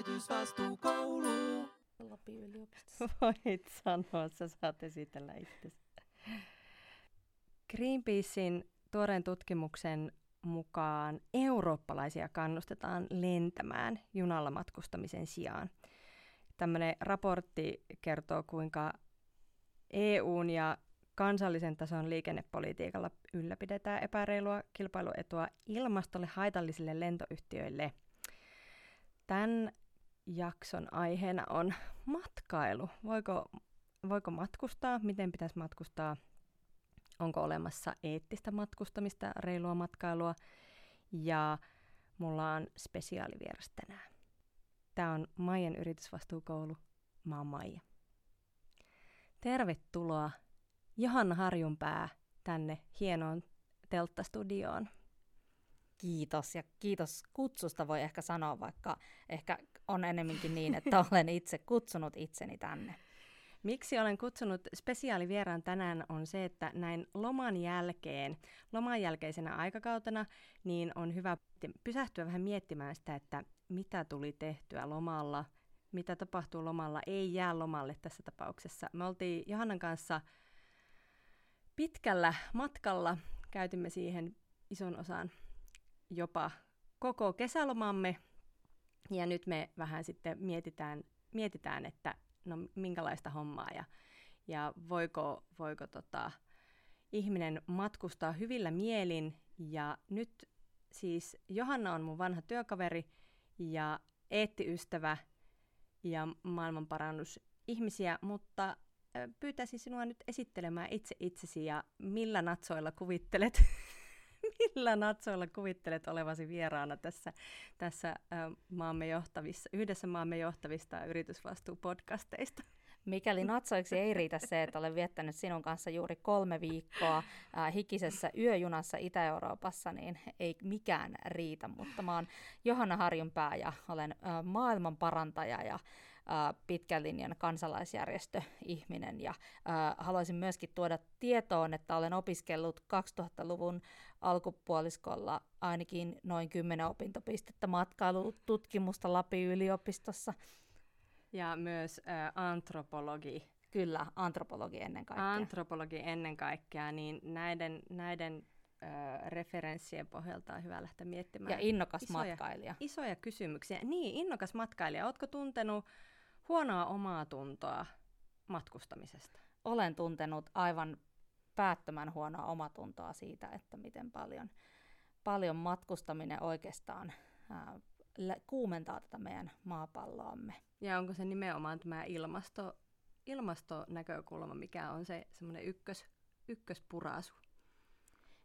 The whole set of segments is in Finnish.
Yritysvastuukoulu. Lapin yliopistossa. Voit sanoa, sä saat esitellä itsesi. Greenpeacein tuoreen tutkimuksen mukaan eurooppalaisia kannustetaan lentämään junalla matkustamisen sijaan. Tämmöinen raportti kertoo, kuinka EUn ja kansallisen tason liikennepolitiikalla ylläpidetään epäreilua kilpailuetua ilmastolle haitallisille lentoyhtiöille. Tämän jakson aiheena on matkailu. Voiko, voiko matkustaa? Miten pitäisi matkustaa? Onko olemassa eettistä matkustamista, reilua matkailua? Ja mulla on spesiaalivieras tänään. Tämä on Maijan yritysvastuukoulu. Mä oon Maija. Tervetuloa Johanna Harjunpää tänne hienoon telttastudioon. Kiitos ja kiitos kutsusta voi ehkä sanoa, vaikka ehkä on enemminkin niin, että olen itse kutsunut itseni tänne. Miksi olen kutsunut spesiaalivieraan tänään on se, että näin loman jälkeen, loman jälkeisenä aikakautena, niin on hyvä pysähtyä vähän miettimään sitä, että mitä tuli tehtyä lomalla, mitä tapahtuu lomalla, ei jää lomalle tässä tapauksessa. Me oltiin Johannan kanssa pitkällä matkalla, käytimme siihen ison osan jopa koko kesälomamme, ja nyt me vähän sitten mietitään, mietitään että no minkälaista hommaa ja, ja voiko, voiko tota, ihminen matkustaa hyvillä mielin. Ja nyt siis Johanna on mun vanha työkaveri ja eettiystävä ja maailmanparannus ihmisiä, mutta pyytäisin sinua nyt esittelemään itse itsesi ja millä natsoilla kuvittelet, millä natsoilla kuvittelet olevasi vieraana tässä, tässä maamme johtavissa, yhdessä maamme johtavista yritysvastuupodcasteista? Mikäli natsoiksi ei riitä se, että olen viettänyt sinun kanssa juuri kolme viikkoa äh, hikisessä yöjunassa Itä-Euroopassa, niin ei mikään riitä. Mutta mä oon Johanna Harjunpää ja olen äh, maailman parantaja ja pitkän linjan kansalaisjärjestöihminen ja haluaisin myöskin tuoda tietoon, että olen opiskellut 2000-luvun alkupuoliskolla ainakin noin 10 opintopistettä matkailututkimusta Lapin yliopistossa. Ja myös äh, antropologi. Kyllä, antropologi ennen kaikkea. Antropologi ennen kaikkea, niin näiden, näiden äh, referenssien pohjalta on hyvä lähteä miettimään. Ja innokas isoja, matkailija. Isoja kysymyksiä. Niin, innokas matkailija. Oletko tuntenut huonoa omaa tuntoa matkustamisesta? Olen tuntenut aivan päättömän huonoa omatuntoa siitä, että miten paljon, paljon matkustaminen oikeastaan ää, kuumentaa tätä meidän maapalloamme. Ja onko se nimenomaan tämä ilmasto, ilmastonäkökulma, mikä on se semmoinen ykkös, ykköspurasu?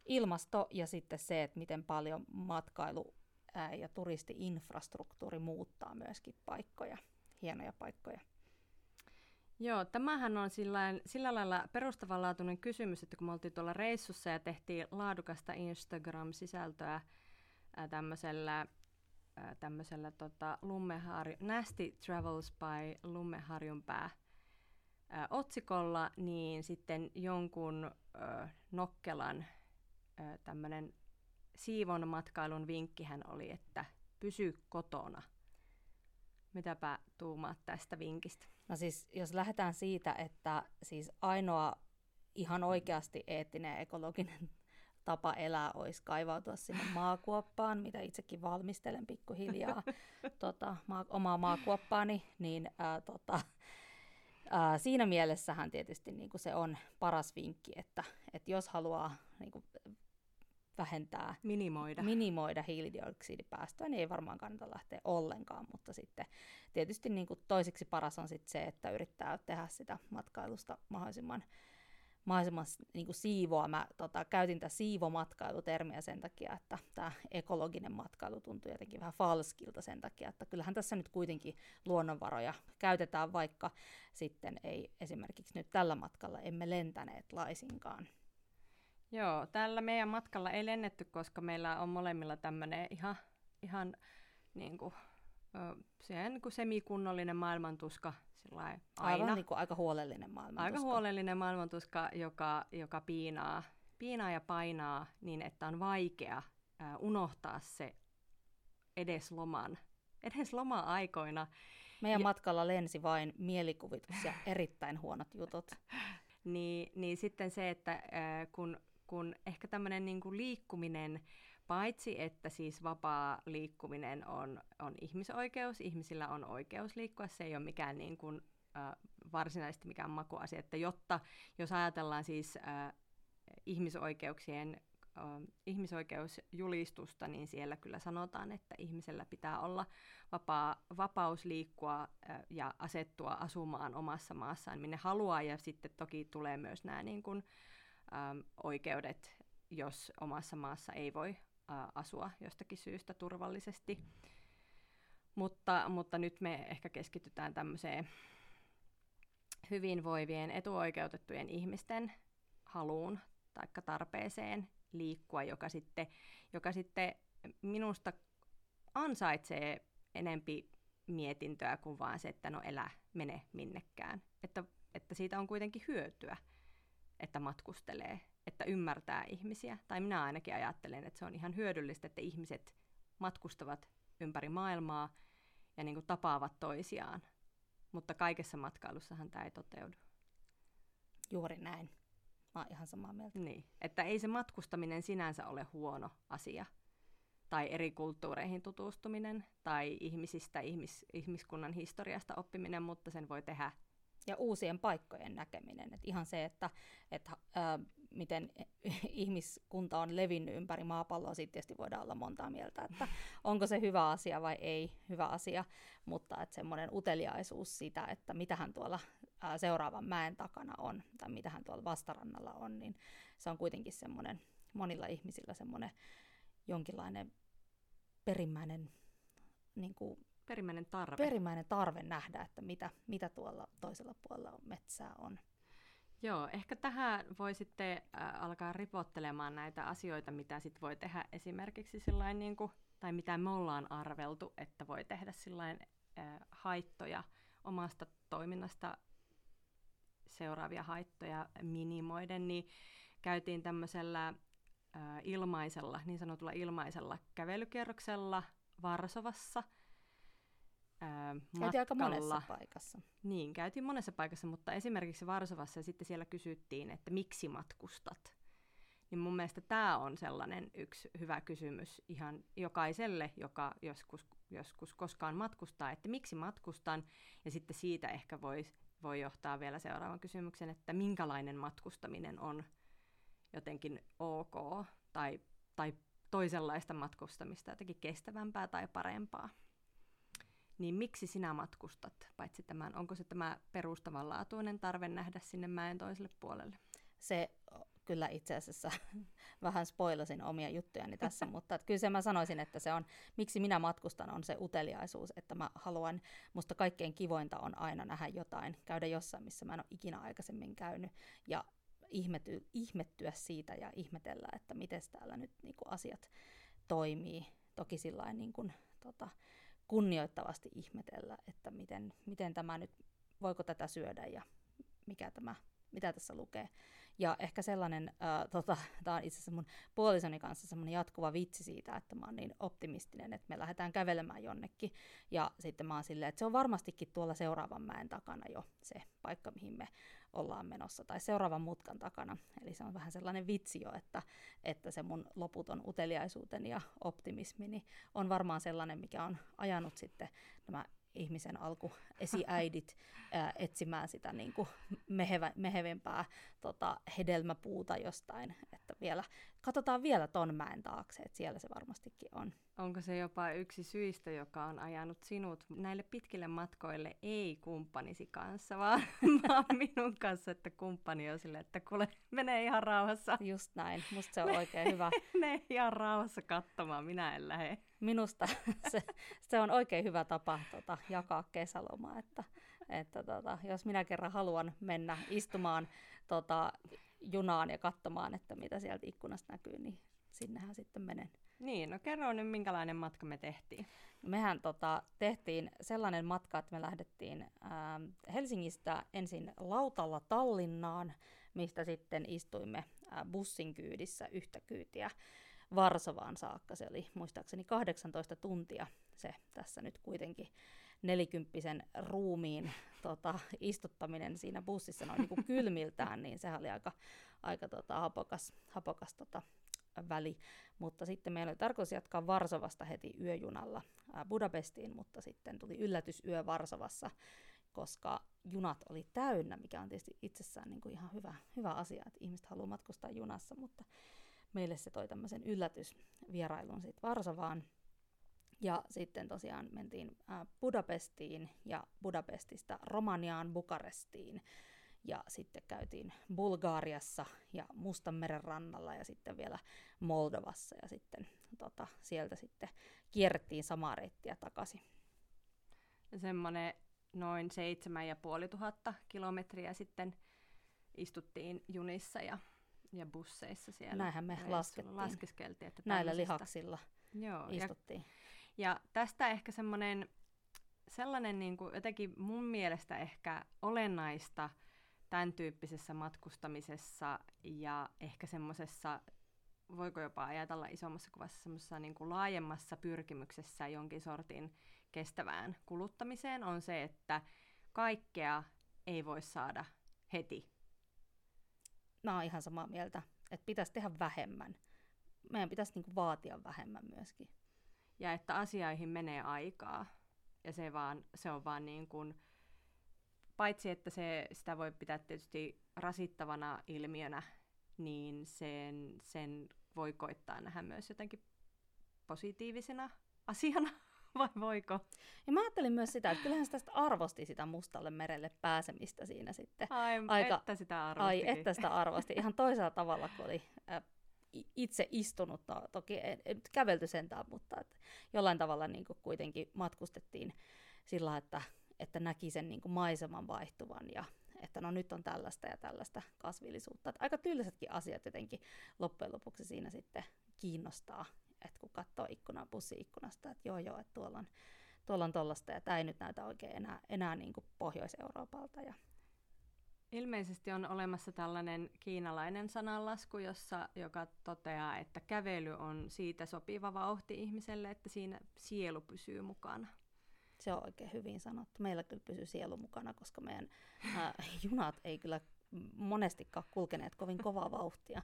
Ilmasto ja sitten se, että miten paljon matkailu ja turistiinfrastruktuuri muuttaa myöskin paikkoja hienoja paikkoja. Joo, tämähän on sillä, sillä lailla perustavanlaatuinen kysymys, että kun me oltiin tuolla reissussa ja tehtiin laadukasta Instagram-sisältöä tämmöisellä, ää, tämmöisellä tota, Lummeharju, Nasty Travels by Lummeharjunpää ää, otsikolla, niin sitten jonkun ää, nokkelan tämmöinen siivon matkailun vinkkihän oli, että pysy kotona – Mitäpä tuumaat tästä vinkistä? No siis, jos lähdetään siitä, että siis ainoa ihan oikeasti eettinen ja ekologinen tapa elää olisi kaivautua sinne maakuoppaan, mitä itsekin valmistelen pikkuhiljaa, tota, maa, omaa maakuoppaani, niin ää, tota, ää, siinä mielessähän tietysti niin kuin se on paras vinkki, että, että jos haluaa niin kuin, vähentää, minimoida. minimoida hiilidioksidipäästöä, niin ei varmaan kannata lähteä ollenkaan, mutta sitten tietysti niin kuin toiseksi paras on sitten se, että yrittää tehdä sitä matkailusta mahdollisimman mahdollisimman niin kuin siivoa. Mä tota, käytin tätä siivomatkailutermiä sen takia, että tämä ekologinen matkailu tuntuu jotenkin vähän falskilta sen takia, että kyllähän tässä nyt kuitenkin luonnonvaroja käytetään, vaikka sitten ei esimerkiksi nyt tällä matkalla emme lentäneet laisinkaan. Joo, tällä meidän matkalla ei lennetty, koska meillä on molemmilla tämmöinen ihan, ihan niin kuin, se niin kuin semikunnollinen maailmantuska aina. Aivan niin kuin aika huolellinen maailmantuska. Aika huolellinen maailmantuska, joka, joka piinaa, piinaa ja painaa niin, että on vaikea äh, unohtaa se edes loman, edes loma-aikoina. Meidän ja... matkalla lensi vain mielikuvitus ja erittäin huonot jutut. niin, niin sitten se, että äh, kun, kun ehkä tämmöinen niin liikkuminen, paitsi että siis vapaa liikkuminen on, on ihmisoikeus, ihmisillä on oikeus liikkua, se ei ole mikään niin kuin, äh, varsinaisesti mikään makuasia, että jotta, jos ajatellaan siis äh, ihmisoikeuksien ihmisoikeusjulistusta, niin siellä kyllä sanotaan, että ihmisellä pitää olla vapaa, vapaus liikkua ja asettua asumaan omassa maassaan, minne haluaa, ja sitten toki tulee myös nämä niin kuin, äm, oikeudet, jos omassa maassa ei voi ä, asua jostakin syystä turvallisesti. Mutta, mutta nyt me ehkä keskitytään tämmöiseen hyvinvoivien etuoikeutettujen ihmisten haluun tai tarpeeseen liikkua, joka sitten, joka sitten minusta ansaitsee enempi mietintöä kuin vaan se, että no elä, mene minnekään. Että, että siitä on kuitenkin hyötyä, että matkustelee, että ymmärtää ihmisiä. Tai minä ainakin ajattelen, että se on ihan hyödyllistä, että ihmiset matkustavat ympäri maailmaa ja niin kuin tapaavat toisiaan. Mutta kaikessa matkailussahan tämä ei toteudu. Juuri näin. Mä oon ihan samaa mieltä. Niin, että ei se matkustaminen sinänsä ole huono asia. Tai eri kulttuureihin tutustuminen, tai ihmisistä, ihmis, ihmiskunnan historiasta oppiminen, mutta sen voi tehdä. Ja uusien paikkojen näkeminen. Et ihan se, että, että äh, miten ihmiskunta on levinnyt ympäri maapalloa, siitä tietysti voidaan olla montaa mieltä, että onko se hyvä asia vai ei hyvä asia, mutta että semmoinen uteliaisuus sitä, että mitähän tuolla seuraavan mäen takana on, tai mitähän tuolla vastarannalla on, niin se on kuitenkin semmoinen, monilla ihmisillä semmoinen jonkinlainen perimmäinen, niin kuin, perimmäinen tarve. perimmäinen tarve nähdä, että mitä, mitä tuolla toisella puolella metsää on. Joo, ehkä tähän voi sitten äh, alkaa ripottelemaan näitä asioita, mitä sit voi tehdä esimerkiksi sillain, niin kuin, tai mitä me ollaan arveltu, että voi tehdä sillain, äh, haittoja omasta toiminnasta seuraavia haittoja minimoiden, niin käytiin tämmöisellä äh, ilmaisella, niin sanotulla ilmaisella kävelykierroksella Varsovassa. Äh, käytiin aika monessa paikassa. Niin, käytiin monessa paikassa, mutta esimerkiksi Varsovassa ja sitten siellä kysyttiin, että miksi matkustat? Niin mun mielestä tämä on sellainen yksi hyvä kysymys ihan jokaiselle, joka joskus, joskus koskaan matkustaa, että miksi matkustan, ja sitten siitä ehkä voisi voi johtaa vielä seuraavan kysymyksen, että minkälainen matkustaminen on jotenkin ok tai, tai toisenlaista matkustamista, jotenkin kestävämpää tai parempaa. Niin miksi sinä matkustat, paitsi tämän, onko se tämä perustavanlaatuinen tarve nähdä sinne mäen toiselle puolelle? Se kyllä itse asiassa vähän spoilasin omia juttujani tässä, mutta kyllä se mä sanoisin, että se on, miksi minä matkustan, on se uteliaisuus, että mä haluan, musta kaikkein kivointa on aina nähdä jotain, käydä jossain, missä mä en ole ikinä aikaisemmin käynyt, ja ihmety, ihmettyä siitä ja ihmetellä, että miten täällä nyt niin kuin asiat toimii. Toki sillä niin kuin, tota, kunnioittavasti ihmetellä, että miten, miten tämä nyt, voiko tätä syödä ja mikä tämä, mitä tässä lukee. Ja ehkä sellainen, äh, tota, tämä on itse asiassa mun puolisoni kanssa semmoinen jatkuva vitsi siitä, että mä oon niin optimistinen, että me lähdetään kävelemään jonnekin. Ja sitten mä oon silleen, että se on varmastikin tuolla seuraavan mäen takana jo se paikka, mihin me ollaan menossa, tai seuraavan mutkan takana. Eli se on vähän sellainen vitsi jo, että, että se mun loputon uteliaisuuteni ja optimismini on varmaan sellainen, mikä on ajanut sitten nämä ihmisen alku esiäidit ää, etsimään sitä niin kuin mehevä, mehevempää tota, hedelmäpuuta jostain, että vielä, katsotaan vielä ton mäen taakse, että siellä se varmastikin on. Onko se jopa yksi syistä, joka on ajanut sinut näille pitkille matkoille, ei kumppanisi kanssa, vaan, vaan minun kanssa, että kumppani on sille, että kuule, mene ihan rauhassa. Just näin, musta se on oikein hyvä. Mene ihan rauhassa katsomaan, minä en lähde. Minusta se, se on oikein hyvä tapa tota, jakaa kesäloma, että, että tota, jos minä kerran haluan mennä istumaan tota, junaan ja katsomaan, että mitä sieltä ikkunasta näkyy, niin sinnehän sitten menen. Niin, no kerro nyt, minkälainen matka me tehtiin. Mehän tota, tehtiin sellainen matka, että me lähdettiin äh, Helsingistä ensin lautalla Tallinnaan, mistä sitten istuimme äh, bussin kyydissä yhtä kyytiä Varsovaan saakka. Se oli muistaakseni 18 tuntia se tässä nyt kuitenkin nelikymppisen ruumiin tota, istuttaminen siinä bussissa noin niin kuin kylmiltään, niin sehän oli aika, aika tota, hapokas, hapokas tota, väli. Mutta sitten meillä oli tarkoitus jatkaa Varsovasta heti yöjunalla Budapestiin, mutta sitten tuli yllätysyö Varsovassa, koska junat oli täynnä, mikä on tietysti itsessään niin kuin ihan hyvä, hyvä asia, että ihmiset haluaa matkustaa junassa, mutta meille se toi tämmöisen yllätysvierailun sitten Varsovaan. Ja sitten tosiaan mentiin Budapestiin ja Budapestista Romaniaan, Bukarestiin. Ja sitten käytiin Bulgaariassa ja Mustanmeren rannalla ja sitten vielä Moldovassa ja sitten tota, sieltä sitten kierrettiin samaa reittiä takaisin. Semmoinen noin seitsemän ja puoli tuhatta kilometriä sitten istuttiin junissa ja, ja busseissa siellä. Näinhän me laskettiin. Laskeskeltiin, että Näillä lihaksilla Joo, istuttiin. Ja, ja tästä ehkä semmoinen sellainen niin kuin jotenkin mun mielestä ehkä olennaista tämän tyyppisessä matkustamisessa ja ehkä semmoisessa, voiko jopa ajatella isommassa kuvassa semmoisessa niin kuin laajemmassa pyrkimyksessä jonkin sortin kestävään kuluttamiseen on se, että kaikkea ei voi saada heti. Mä oon ihan samaa mieltä, että pitäisi tehdä vähemmän. Meidän pitäisi niinku vaatia vähemmän myöskin. Ja että asioihin menee aikaa. Ja se, vaan, se on vaan niin kuin, paitsi että se, sitä voi pitää tietysti rasittavana ilmiönä, niin sen, sen voi koittaa nähdä myös jotenkin positiivisena asiana vai voiko? Ja mä ajattelin myös sitä, että kyllähän sitä arvosti sitä mustalle merelle pääsemistä siinä sitten. Ai, Aika, että sitä arvosti. Ai, että sitä arvosti. Ihan toisella tavalla, kun oli äh, itse istunut, no, toki en, en kävelty sentään, mutta että jollain tavalla niin kuin kuitenkin matkustettiin sillä, että, että näki sen niin kuin maiseman vaihtuvan ja että no nyt on tällaista ja tällaista kasvillisuutta. Että aika tylsätkin asiat jotenkin loppujen lopuksi siinä sitten kiinnostaa että kun katsoo ikkunaa bussiikkunasta, että joo joo, että tuolla on tuolla on tollasta ja tämä ei nyt näytä oikein enää, enää niin kuin Pohjois-Euroopalta. Ja... Ilmeisesti on olemassa tällainen kiinalainen sananlasku, jossa, joka toteaa, että kävely on siitä sopiva vauhti ihmiselle, että siinä sielu pysyy mukana. Se on oikein hyvin sanottu. Meillä kyllä pysyy sielu mukana, koska meidän äh, junat ei kyllä monestikaan kulkeneet kovin kovaa vauhtia.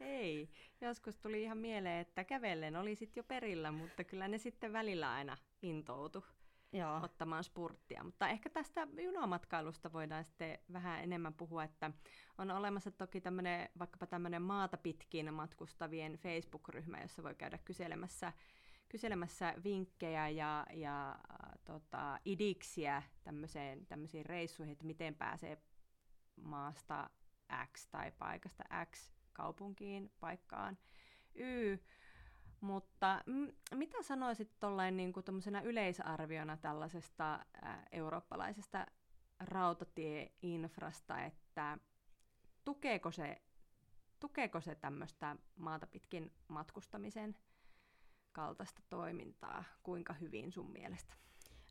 Ei. Joskus tuli ihan mieleen, että kävellen oli sitten jo perillä, mutta kyllä ne sitten välillä aina intoutu Joo. ottamaan spurttia. Mutta ehkä tästä junamatkailusta voidaan sitten vähän enemmän puhua, että on olemassa toki tämmöinen, vaikkapa tämmöinen maata pitkin matkustavien Facebook-ryhmä, jossa voi käydä kyselemässä kyselemässä vinkkejä ja, ja äh, tota, idiksiä tämmöiseen, tämmöisiin reissuihin, että miten pääsee maasta X tai paikasta X kaupunkiin, paikkaan Y. Mutta m- mitä sanoisit tuollain niin yleisarviona tällaisesta ä, eurooppalaisesta rautatieinfrasta, että tukeeko se, tukeeko se tämmöistä maata pitkin matkustamisen kaltaista toimintaa, kuinka hyvin sun mielestä?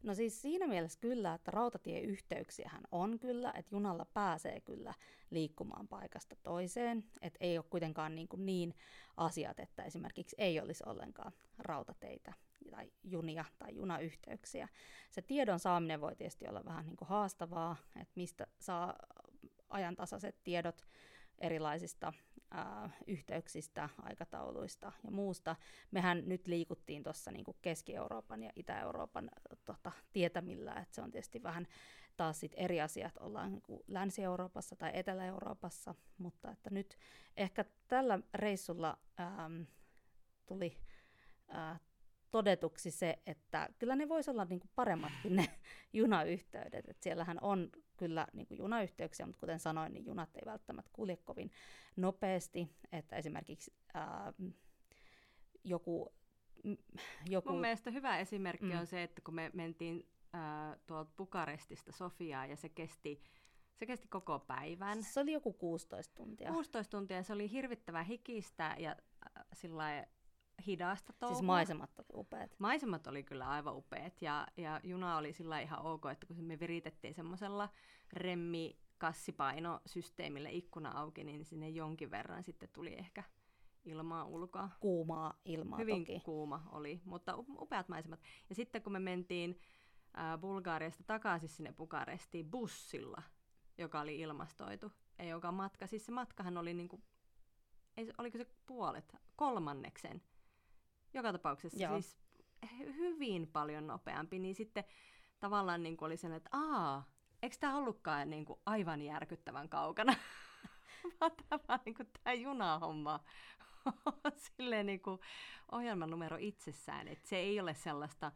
No siis siinä mielessä kyllä, että rautatieyhteyksiähän on kyllä, että junalla pääsee kyllä liikkumaan paikasta toiseen, että ei ole kuitenkaan niin, kuin niin asiat, että esimerkiksi ei olisi ollenkaan rautateitä tai junia tai junayhteyksiä. Se tiedon saaminen voi tietysti olla vähän niin kuin haastavaa, että mistä saa ajantasaiset tiedot erilaisista ää, yhteyksistä, aikatauluista ja muusta. Mehän nyt liikuttiin tuossa niin Keski-Euroopan ja Itä-Euroopan tota, tietämillä, että se on tietysti vähän taas sit eri asiat, ollaan niin Länsi-Euroopassa tai Etelä-Euroopassa, mutta että nyt ehkä tällä reissulla ää, tuli ää, todetuksi se, että kyllä ne voisi olla niinku paremmatkin ne junayhteydet. Et siellähän on kyllä niinku junayhteyksiä, mutta kuten sanoin, niin junat ei välttämättä kulje kovin nopeasti. Että esimerkiksi ää, joku, joku... Mun mielestä hyvä esimerkki mm. on se, että kun me mentiin ää, tuolta Bukarestista Sofiaan ja se kesti se kesti koko päivän. Se oli joku 16 tuntia. 16 tuntia, se oli hirvittävän hikistä ja äh, sillä hidasta touhua. Siis maisemat oli upeat. Maisemat oli kyllä aivan upeat ja, ja juna oli sillä ihan ok, että kun me viritettiin semmoisella remmi kassipainosysteemillä ikkuna auki, niin sinne jonkin verran sitten tuli ehkä, ilmaa ulkoa. Kuumaa ilmaa Hyvin toki. kuuma oli, mutta upeat maisemat. Ja sitten kun me mentiin ää, Bulgaariasta takaisin sinne Bukarestiin bussilla, joka oli ilmastoitu, ja joka matka, siis se matkahan oli niinku, ei, oliko se puolet, kolmanneksen, joka tapauksessa Joo. siis hyvin paljon nopeampi, niin sitten tavallaan niin oli sen, että aa, eikö tämä ollutkaan niin kuin aivan järkyttävän kaukana? Vaan tämä niin kuin tämä junahomma on silleen niin kuin ohjelman numero itsessään, että se ei ole sellaista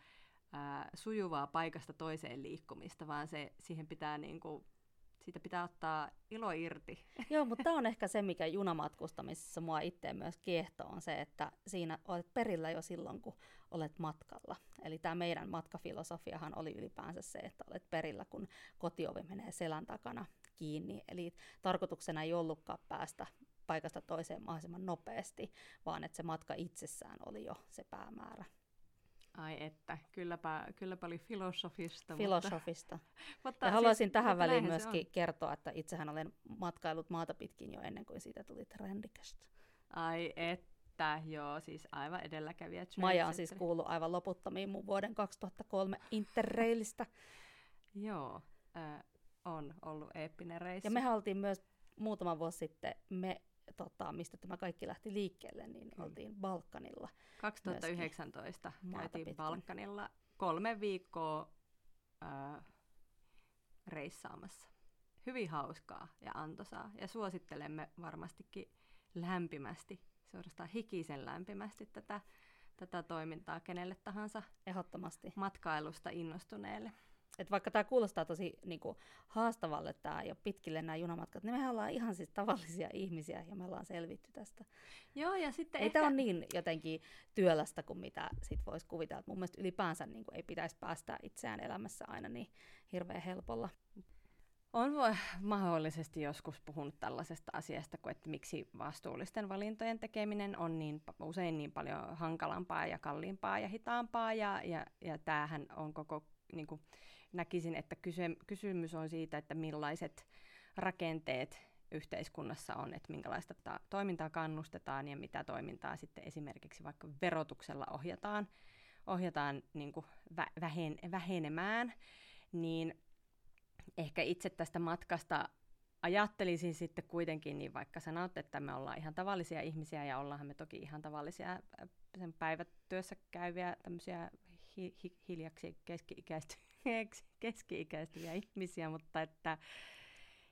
ää, sujuvaa paikasta toiseen liikkumista, vaan se, siihen pitää niin kuin, siitä pitää ottaa ilo irti. Joo, mutta tämä on ehkä se, mikä junamatkustamisessa mua itse myös kiehtoo, on se, että siinä olet perillä jo silloin, kun olet matkalla. Eli tämä meidän matkafilosofiahan oli ylipäänsä se, että olet perillä, kun kotiovi menee selän takana kiinni. Eli tarkoituksena ei ollutkaan päästä paikasta toiseen mahdollisimman nopeasti, vaan että se matka itsessään oli jo se päämäärä. Ai että, kylläpä, kylläpä oli filosofista. Filosofista. Mutta, mutta Ja haluaisin siis, tähän mutta väliin myöskin kertoa, että itsehän olen matkailut maata pitkin jo ennen kuin siitä tuli trendikästä. Ai että, joo, siis aivan edelläkävijä. Maja on siis kuullut aivan loputtomiin mun vuoden 2003 Interrailista. Joo, äh, on ollut eeppinen reissu. Ja me oltiin myös muutama vuosi sitten, me, tota, mistä tämä kaikki lähti liikkeelle, niin Kyllä. oltiin Balkanilla. 2019 maata käytiin pitkin. Balkanilla kolme viikkoa äh, reissaamassa. Hyvin hauskaa ja antoisaa. Ja suosittelemme varmastikin lämpimästi, suorastaan hikisen lämpimästi tätä, tätä toimintaa kenelle tahansa Ehdottomasti. matkailusta innostuneelle. Et vaikka tämä kuulostaa tosi niinku, haastavalle tää ja pitkille nämä junamatkat, niin mehän ollaan ihan siis tavallisia ihmisiä ja me ollaan selvitty tästä. Joo, ja sitten Ei ehkä... tämä ole niin jotenkin työlästä kuin mitä sit voisi kuvitella. Et mun mielestä ylipäänsä niin ei pitäisi päästä itseään elämässä aina niin hirveän helpolla. On voi mahdollisesti joskus puhunut tällaisesta asiasta, kuin että miksi vastuullisten valintojen tekeminen on niin, usein niin paljon hankalampaa ja kalliimpaa ja hitaampaa. Ja, ja, ja tämähän on koko, niin kuin näkisin, että kyse, kysymys on siitä, että millaiset rakenteet yhteiskunnassa on, että minkälaista ta- toimintaa kannustetaan ja mitä toimintaa sitten esimerkiksi vaikka verotuksella ohjataan, ohjataan niin kuin vä- vähen, vähenemään, niin ehkä itse tästä matkasta ajattelisin sitten kuitenkin, niin vaikka sanot, että me ollaan ihan tavallisia ihmisiä ja ollaanhan me toki ihan tavallisia sen päivätyössä käyviä tämmöisiä hi- hi- hiljaksi keski-ikäistyviä, keski-ikäistyviä ihmisiä, mutta että,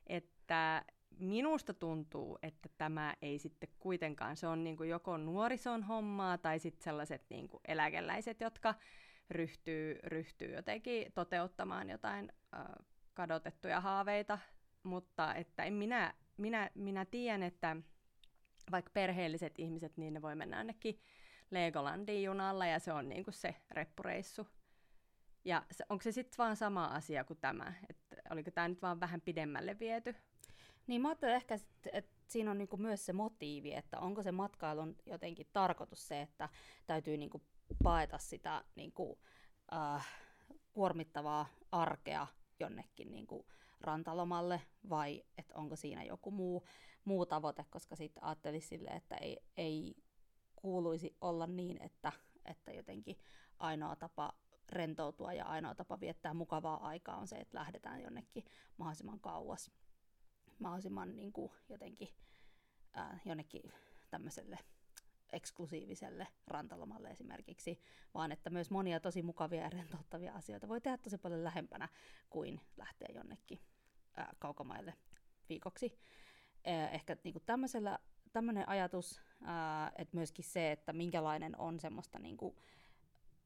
että minusta tuntuu, että tämä ei sitten kuitenkaan, se on niin kuin joko nuorison hommaa tai sitten sellaiset niin kuin eläkeläiset, jotka ryhtyy, ryhtyy jotenkin toteuttamaan jotain äh, kadotettuja haaveita, mutta että en minä, minä, minä tiedän, että vaikka perheelliset ihmiset, niin ne voi mennä ainakin Legolandiin junalla ja se on niinku se reppureissu. Ja onko se sitten vaan sama asia kuin tämä? Että oliko tämä nyt vaan vähän pidemmälle viety? Niin mä ajattelen ehkä, että siinä on niinku myös se motiivi, että onko se matkailun jotenkin tarkoitus se, että täytyy niinku paeta sitä niinku, äh, kuormittavaa arkea jonnekin niinku rantalomalle, vai että onko siinä joku muu, muu tavoite, koska sitten ajattelisi sille, että ei, ei kuuluisi olla niin, että, että jotenkin ainoa tapa rentoutua ja ainoa tapa viettää mukavaa aikaa on se, että lähdetään jonnekin mahdollisimman kauas mahdollisimman niin kuin, jotenkin ää, jonnekin tämmöiselle eksklusiiviselle rantalomalle esimerkiksi, vaan että myös monia tosi mukavia ja rentouttavia asioita voi tehdä tosi paljon lähempänä kuin lähteä jonnekin ää, kaukomaille viikoksi. Ehkä niin kuin tämmöisellä, tämmöinen ajatus, että myöskin se, että minkälainen on semmoista niin kuin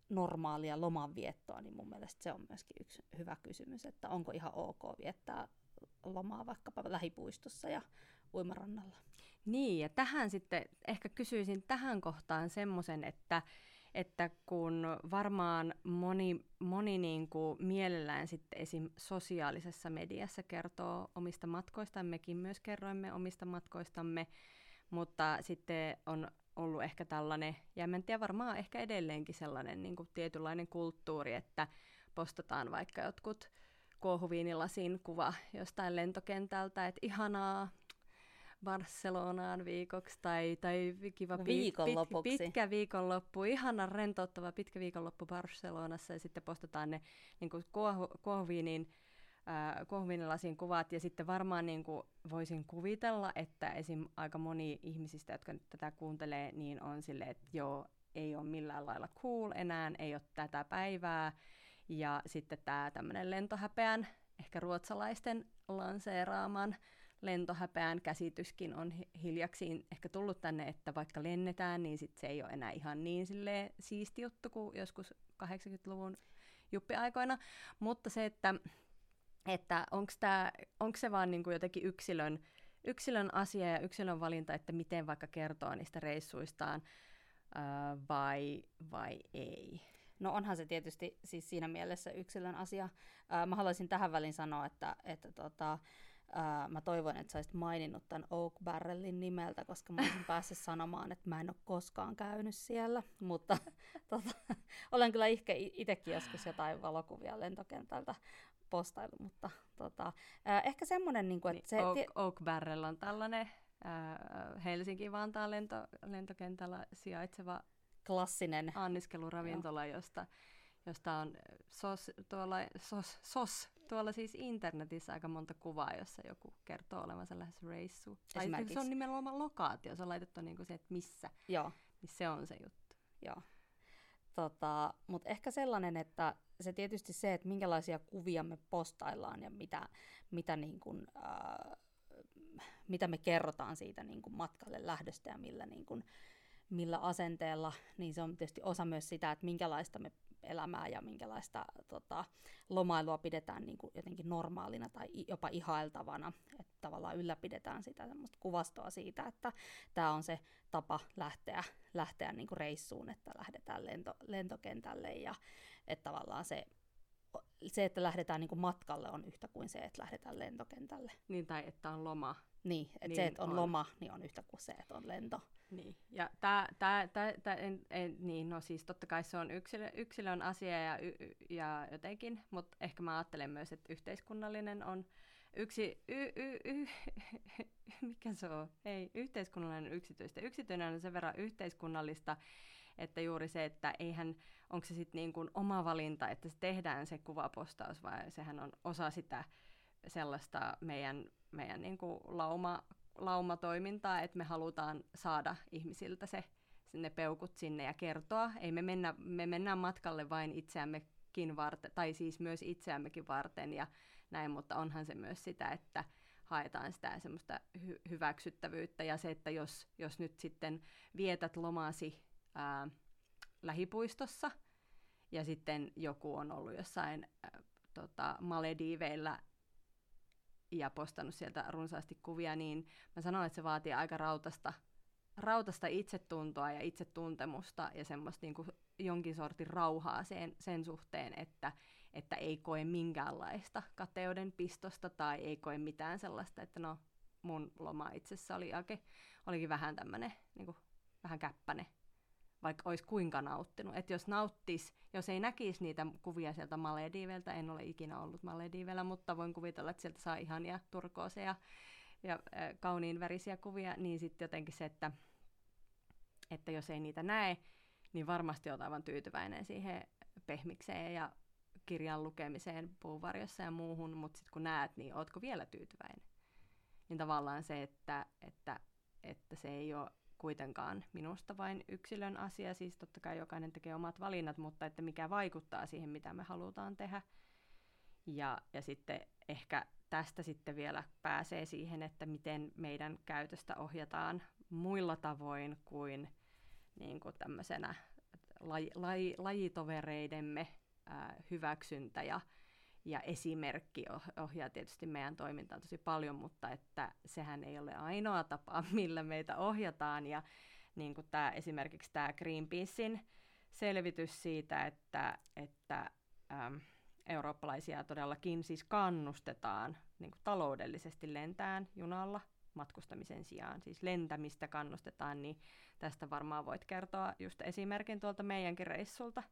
normaalia lomanviettoa, niin mun mielestä se on myöskin yksi hyvä kysymys, että onko ihan ok viettää lomaa vaikkapa lähipuistossa ja uimarannalla. Niin, ja tähän sitten ehkä kysyisin tähän kohtaan semmoisen, että, että kun varmaan moni, moni niin kuin mielellään sitten esim. sosiaalisessa mediassa kertoo omista matkoistaan, mekin myös kerroimme omista matkoistamme, mutta sitten on ollut ehkä tällainen, ja en tiedä varmaan ehkä edelleenkin sellainen niin kuin tietynlainen kulttuuri, että postataan vaikka jotkut kuohuviinilasin kuva jostain lentokentältä, että ihanaa, Barcelonaan viikoksi tai, tai kiva viikonlopuksi. Pit, pitkä viikonloppu, ihana rentouttava pitkä viikonloppu Barcelonassa ja sitten postataan ne niin kuin kuohu, kuohuviinin kohvinilasin kuvat, ja sitten varmaan niin kuin voisin kuvitella, että esim. aika moni ihmisistä, jotka nyt tätä kuuntelee, niin on silleen, että joo, ei ole millään lailla cool enää, ei ole tätä päivää, ja sitten tämä tämmöinen lentohäpeän, ehkä ruotsalaisten lanseeraaman lentohäpeän käsityskin on hiljaksiin ehkä tullut tänne, että vaikka lennetään, niin sit se ei ole enää ihan niin siisti juttu kuin joskus 80-luvun juppiaikoina. Mutta se, että että onko se vaan niinku jotenkin yksilön, yksilön asia ja yksilön valinta, että miten vaikka kertoo niistä reissuistaan ää, vai, vai ei? No onhan se tietysti siis siinä mielessä yksilön asia. Ää, mä haluaisin tähän väliin sanoa, että, että tota, ää, mä toivon, että sä olisit maininnut tämän Oak Barrelin nimeltä, koska mä olisin päässyt sanomaan, että mä en ole koskaan käynyt siellä. Mutta tota, olen kyllä ehkä itsekin joskus jotain valokuvia lentokentältä postailu, mutta tota, äh, ehkä semmoinen, niin kuin, että niin, se... Oak, Oak Barrel on tällainen äh, Helsinki-Vantaan lento, lentokentällä sijaitseva klassinen anniskeluravintola, josta, josta on sos, tuolla, sos, sos, tuolla siis internetissä aika monta kuvaa, jossa joku kertoo olevansa lähes reissu. Tai se on nimenomaan lokaatio, se on laitettu niin kuin se, että missä. Joo. Niin se on se juttu. Joo. Tota, Mutta ehkä sellainen, että se tietysti se, että minkälaisia kuvia me postaillaan ja mitä, mitä, niin kun, ää, mitä me kerrotaan siitä niin kun matkalle lähdöstä ja millä, niin kun, millä asenteella, niin se on tietysti osa myös sitä, että minkälaista me elämää ja minkälaista tota, lomailua pidetään niin kuin jotenkin normaalina tai jopa ihailtavana. Että tavallaan ylläpidetään sitä semmoista kuvastoa siitä, että tämä on se tapa lähteä, lähteä niin kuin reissuun, että lähdetään lento, lentokentälle ja että tavallaan se se, että lähdetään niin kuin matkalle on yhtä kuin se, että lähdetään lentokentälle. Niin, tai että on loma. Niin, että niin se, että on, on loma, niin on yhtä kuin se, että on lento. Niin, ja tää, tää, tää, tää, en, en, niin, no siis totta kai se on yksilö, yksilön asia ja, y, ja jotenkin, mutta ehkä mä ajattelen myös, että yhteiskunnallinen on yksi, y, y, y, mikä se on? Ei, yhteiskunnallinen yksityistä. Yksityinen on sen verran yhteiskunnallista, että juuri se, että eihän, onko se sitten niin kuin oma valinta, että se tehdään se kuvapostaus, vai sehän on osa sitä sellaista meidän, meidän niin kuin lauma, laumatoimintaa, että me halutaan saada ihmisiltä se sinne peukut sinne ja kertoa. Ei me mennä, me mennään matkalle vain itseämmekin varten, tai siis myös itseämmekin varten ja näin, mutta onhan se myös sitä, että haetaan sitä semmoista hy- hyväksyttävyyttä ja se, että jos, jos nyt sitten vietät lomasi ää, lähipuistossa. Ja sitten joku on ollut jossain ää, tota, Malediiveillä ja postannut sieltä runsaasti kuvia, niin mä sanoin, että se vaatii aika rautasta, rautasta itsetuntoa ja itsetuntemusta ja semmoista niin kuin jonkin sortin rauhaa sen, sen suhteen, että, että ei koe minkäänlaista kateuden pistosta tai ei koe mitään sellaista, että no mun loma itsessä oli olikin vähän tämmöinen niin vähän käppäne vaikka olisi kuinka nauttinut. Että jos nauttis, jos ei näkisi niitä kuvia sieltä Malediiveltä, en ole ikinä ollut Malediivellä, mutta voin kuvitella, että sieltä saa ihania turkooseja ja äh, kauniin värisiä kuvia, niin sitten jotenkin se, että, että jos ei niitä näe, niin varmasti olet aivan tyytyväinen siihen pehmikseen ja kirjan lukemiseen puuvarjossa ja muuhun, mutta sitten kun näet, niin ootko vielä tyytyväinen? Niin tavallaan se, että, että, että se ei ole kuitenkaan minusta vain yksilön asia, siis totta kai jokainen tekee omat valinnat, mutta että mikä vaikuttaa siihen, mitä me halutaan tehdä. Ja, ja sitten ehkä tästä sitten vielä pääsee siihen, että miten meidän käytöstä ohjataan muilla tavoin kuin, niin kuin tämmöisenä laj, laj, lajitovereidemme ää, hyväksyntä ja, ja esimerkki ohjaa tietysti meidän toimintaa tosi paljon, mutta että sehän ei ole ainoa tapa, millä meitä ohjataan. Ja niin kuin tämä, esimerkiksi tämä Greenpeacein selvitys siitä, että, että äm, eurooppalaisia todellakin siis kannustetaan niin kuin taloudellisesti lentään junalla matkustamisen sijaan, siis lentämistä kannustetaan, niin tästä varmaan voit kertoa just esimerkin tuolta meidänkin reissulta,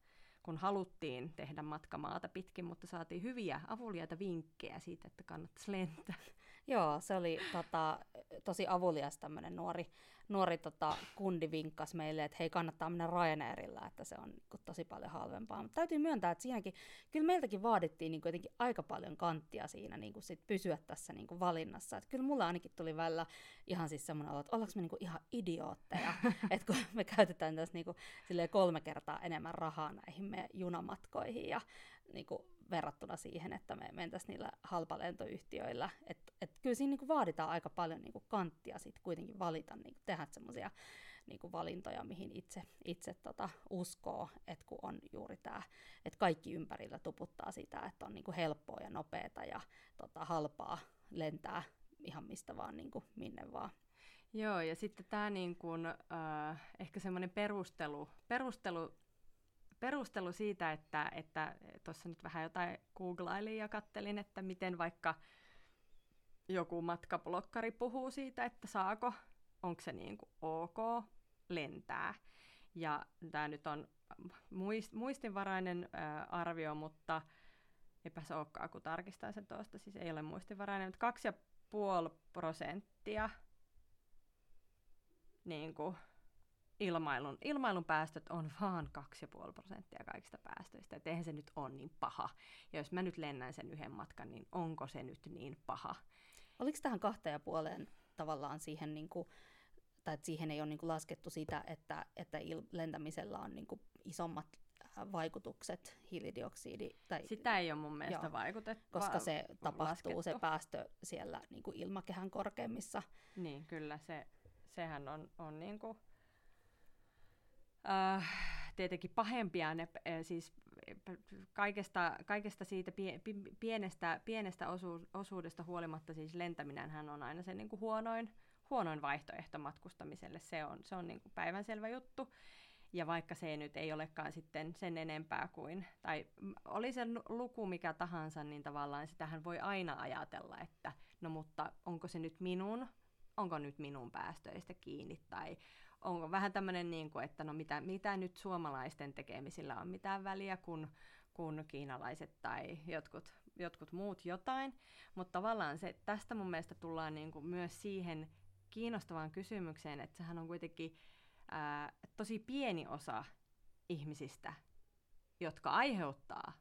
kun haluttiin tehdä matka maata pitkin, mutta saatiin hyviä avuliaita vinkkejä siitä, että kannattaisi lentää. Joo, se oli tota, tosi avulias tämmöinen nuori, nuori tota, kundi vinkkas meille, että hei kannattaa mennä Ryanairilla, että se on niin tosi paljon halvempaa. Mutta täytyy myöntää, että siinäkin, kyllä meiltäkin vaadittiin niin jotenkin aika paljon kanttia siinä niin sit pysyä tässä niin valinnassa. Että kyllä mulla ainakin tuli välillä ihan siis semmoinen olo, että ollaanko me niin ihan idiootteja, että kun me käytetään tässä niin kolme kertaa enemmän rahaa näihin meidän junamatkoihin ja niin kuin verrattuna siihen, että me mentäisiin niillä halpalentoyhtiöillä. Että et kyllä siinä niinku vaaditaan aika paljon niinku kanttia sit kuitenkin valita, niinku tehdä semmoisia niinku valintoja, mihin itse, itse tota uskoo, että kun on juuri tämä, että kaikki ympärillä tuputtaa sitä, että on niinku helppoa ja nopeata ja tota, halpaa lentää ihan mistä vaan niinku minne vaan. Joo, ja sitten tämä niin kun, äh, ehkä semmoinen perustelu, perustelu perustelu siitä, että että nyt vähän jotain googlailin ja kattelin, että miten vaikka joku matkablokkari puhuu siitä, että saako, onko se niin kuin ok lentää. Ja tämä nyt on muist, muistinvarainen ää, arvio, mutta eipä se olekaan, kun tarkistaa sen tuosta, siis ei ole muistinvarainen, mutta 2,5 prosenttia niin kuin, ilmailun, ilmailun päästöt on vaan 2,5 prosenttia kaikista päästöistä. Et eihän se nyt ole niin paha. Ja jos mä nyt lennän sen yhden matkan, niin onko se nyt niin paha? Oliko tähän kahteen ja puoleen tavallaan siihen, niin kuin, tai että siihen ei ole niin kuin laskettu sitä, että, että il- lentämisellä on niin kuin isommat äh, vaikutukset hiilidioksidi. Tai, Sitä ei ole mun mielestä joo, vaikutettu. Koska se tapahtuu, laskettu. se päästö siellä niin kuin ilmakehän korkeimmissa. Niin, kyllä. Se, sehän on, on niin kuin äh, tietenkin pahempia, ne, äh, siis kaikesta, kaikesta siitä pie, pienestä, pienestä osu, osuudesta huolimatta siis lentäminen on aina se niin kuin huonoin, huonoin vaihtoehto matkustamiselle. Se on, se on niin kuin päivänselvä juttu. Ja vaikka se nyt ei olekaan sitten sen enempää kuin, tai oli se luku mikä tahansa, niin tavallaan sitähän voi aina ajatella, että no mutta onko se nyt minun, onko nyt minun päästöistä kiinni, tai onko vähän tämmöinen, niin kuin, että no mitä, mitä nyt suomalaisten tekemisillä on mitään väliä, kun, kun kiinalaiset tai jotkut, jotkut muut jotain. Mutta tavallaan se, tästä mun mielestä tullaan niin kuin myös siihen kiinnostavaan kysymykseen, että sehän on kuitenkin ää, tosi pieni osa ihmisistä, jotka aiheuttaa,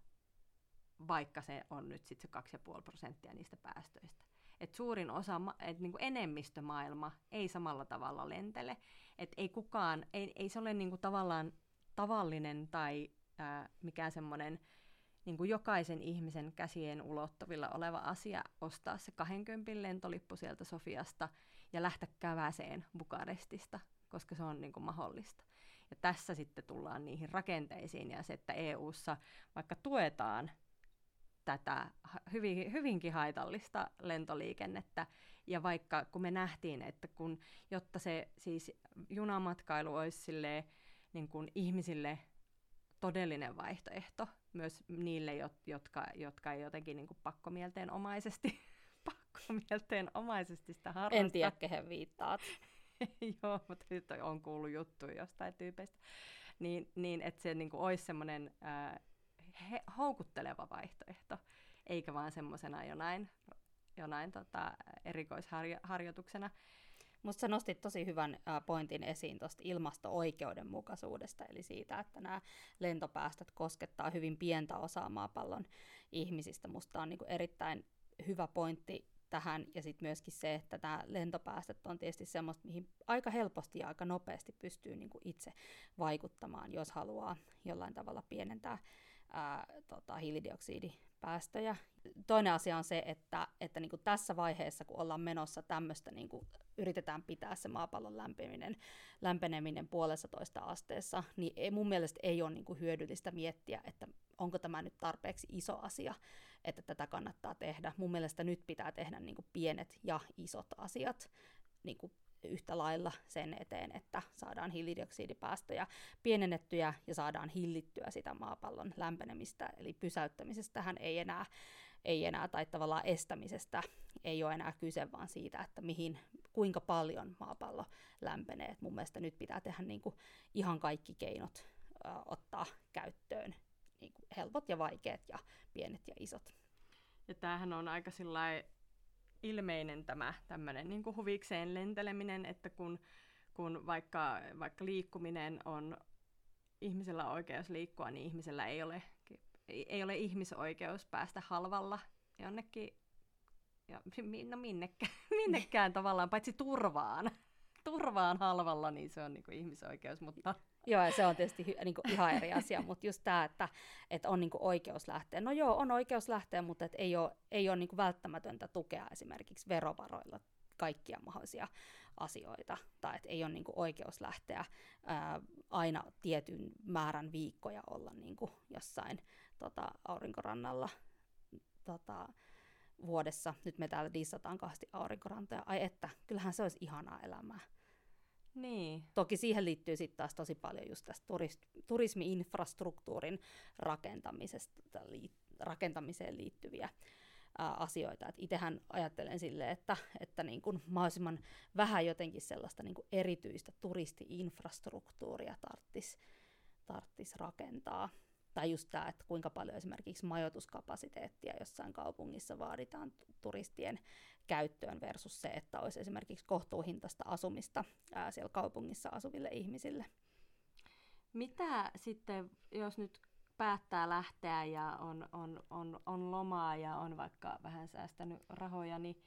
vaikka se on nyt sitten se 2,5 prosenttia niistä päästöistä. Et suurin osa, et niinku enemmistömaailma ei samalla tavalla lentele. Et ei kukaan, ei, ei se ole niinku tavallaan tavallinen tai ää, mikään semmoinen niin jokaisen ihmisen käsien ulottuvilla oleva asia ostaa se 20 lentolippu sieltä Sofiasta ja lähteä käväseen Bukarestista, koska se on niin kuin mahdollista. Ja tässä sitten tullaan niihin rakenteisiin ja se, että EU:ssa vaikka tuetaan tätä hyvin, hyvinkin haitallista lentoliikennettä. Ja vaikka kun me nähtiin, että kun, jotta se siis junamatkailu olisi silleen, niin kuin ihmisille todellinen vaihtoehto, myös niille, jotka, jotka ei jotenkin niin kuin pakkomielteen omaisesti, pakkomielteen omaisesti sitä harrasta. En tiedä, kehen viittaat. Joo, mutta nyt on kuullut juttuja jostain tyypeistä. Niin, niin että se niin kuin olisi semmoinen he, houkutteleva vaihtoehto, eikä vaan semmoisena jonain, jonain tota, erikoisharjoituksena. Musta sä nostit tosi hyvän pointin esiin tuosta ilmasto-oikeudenmukaisuudesta, eli siitä, että nämä lentopäästöt koskettaa hyvin pientä osaa maapallon ihmisistä. Musta on niinku erittäin hyvä pointti tähän, ja sitten myöskin se, että nämä lentopäästöt on tietysti semmoista, mihin aika helposti ja aika nopeasti pystyy niinku itse vaikuttamaan, jos haluaa jollain tavalla pienentää ää, tota, hiilidioksidipäästöjä. Toinen asia on se, että, että niin kuin tässä vaiheessa, kun ollaan menossa tämmöistä, niin kuin yritetään pitää se maapallon lämpeneminen, lämpeneminen puolessa toista asteessa, niin ei, mun mielestä ei ole niin kuin hyödyllistä miettiä, että onko tämä nyt tarpeeksi iso asia, että tätä kannattaa tehdä. Mun mielestä nyt pitää tehdä niin kuin pienet ja isot asiat niin kuin yhtä lailla sen eteen, että saadaan hiilidioksidipäästöjä pienennettyjä ja saadaan hillittyä sitä maapallon lämpenemistä, eli pysäyttämisestähän ei enää, ei enää tai tavallaan estämisestä ei ole enää kyse, vaan siitä, että mihin, kuinka paljon maapallo lämpenee. Et mun mielestä nyt pitää tehdä niin kuin ihan kaikki keinot ö, ottaa käyttöön, niin kuin helpot ja vaikeat ja pienet ja isot. Ja tämähän on aika ilmeinen tämä tämmöinen niin kuin huvikseen lenteleminen, että kun, kun vaikka, vaikka liikkuminen on ihmisellä oikeus liikkua, niin ihmisellä ei ole, ei ole ihmisoikeus päästä halvalla jonnekin, ja, no minnekään, minnekään tavallaan, paitsi turvaan. Turvaan halvalla, niin se on niin kuin ihmisoikeus, mutta... Joo, se on tietysti niin kuin ihan eri asia, mutta just tämä, että, että on niin kuin oikeus lähteä. No joo, on oikeus lähteä, mutta et ei ole, ei ole niin kuin välttämätöntä tukea esimerkiksi verovaroilla kaikkia mahdollisia asioita, tai että ei ole niin kuin oikeus lähteä ää, aina tietyn määrän viikkoja olla niin kuin jossain tota, aurinkorannalla tota, vuodessa. Nyt me täällä dissataan kahdesti aurinkorantoja. Ai että, kyllähän se olisi ihanaa elämää. Niin. Toki siihen liittyy sitten taas tosi paljon just tästä turist, turismi-infrastruktuurin rakentamisesta, rakentamiseen liittyviä ää, asioita. Et itehän ajattelen silleen, että, että niin kun mahdollisimman vähän jotenkin sellaista niin kun erityistä turisti-infrastruktuuria tarttisi tarttis rakentaa. Tai just tämä, että kuinka paljon esimerkiksi majoituskapasiteettia jossain kaupungissa vaaditaan turistien käyttöön versus se, että olisi esimerkiksi kohtuuhintaista asumista ää, siellä kaupungissa asuville ihmisille. Mitä sitten, jos nyt päättää lähteä ja on, on, on, on lomaa ja on vaikka vähän säästänyt rahoja, niin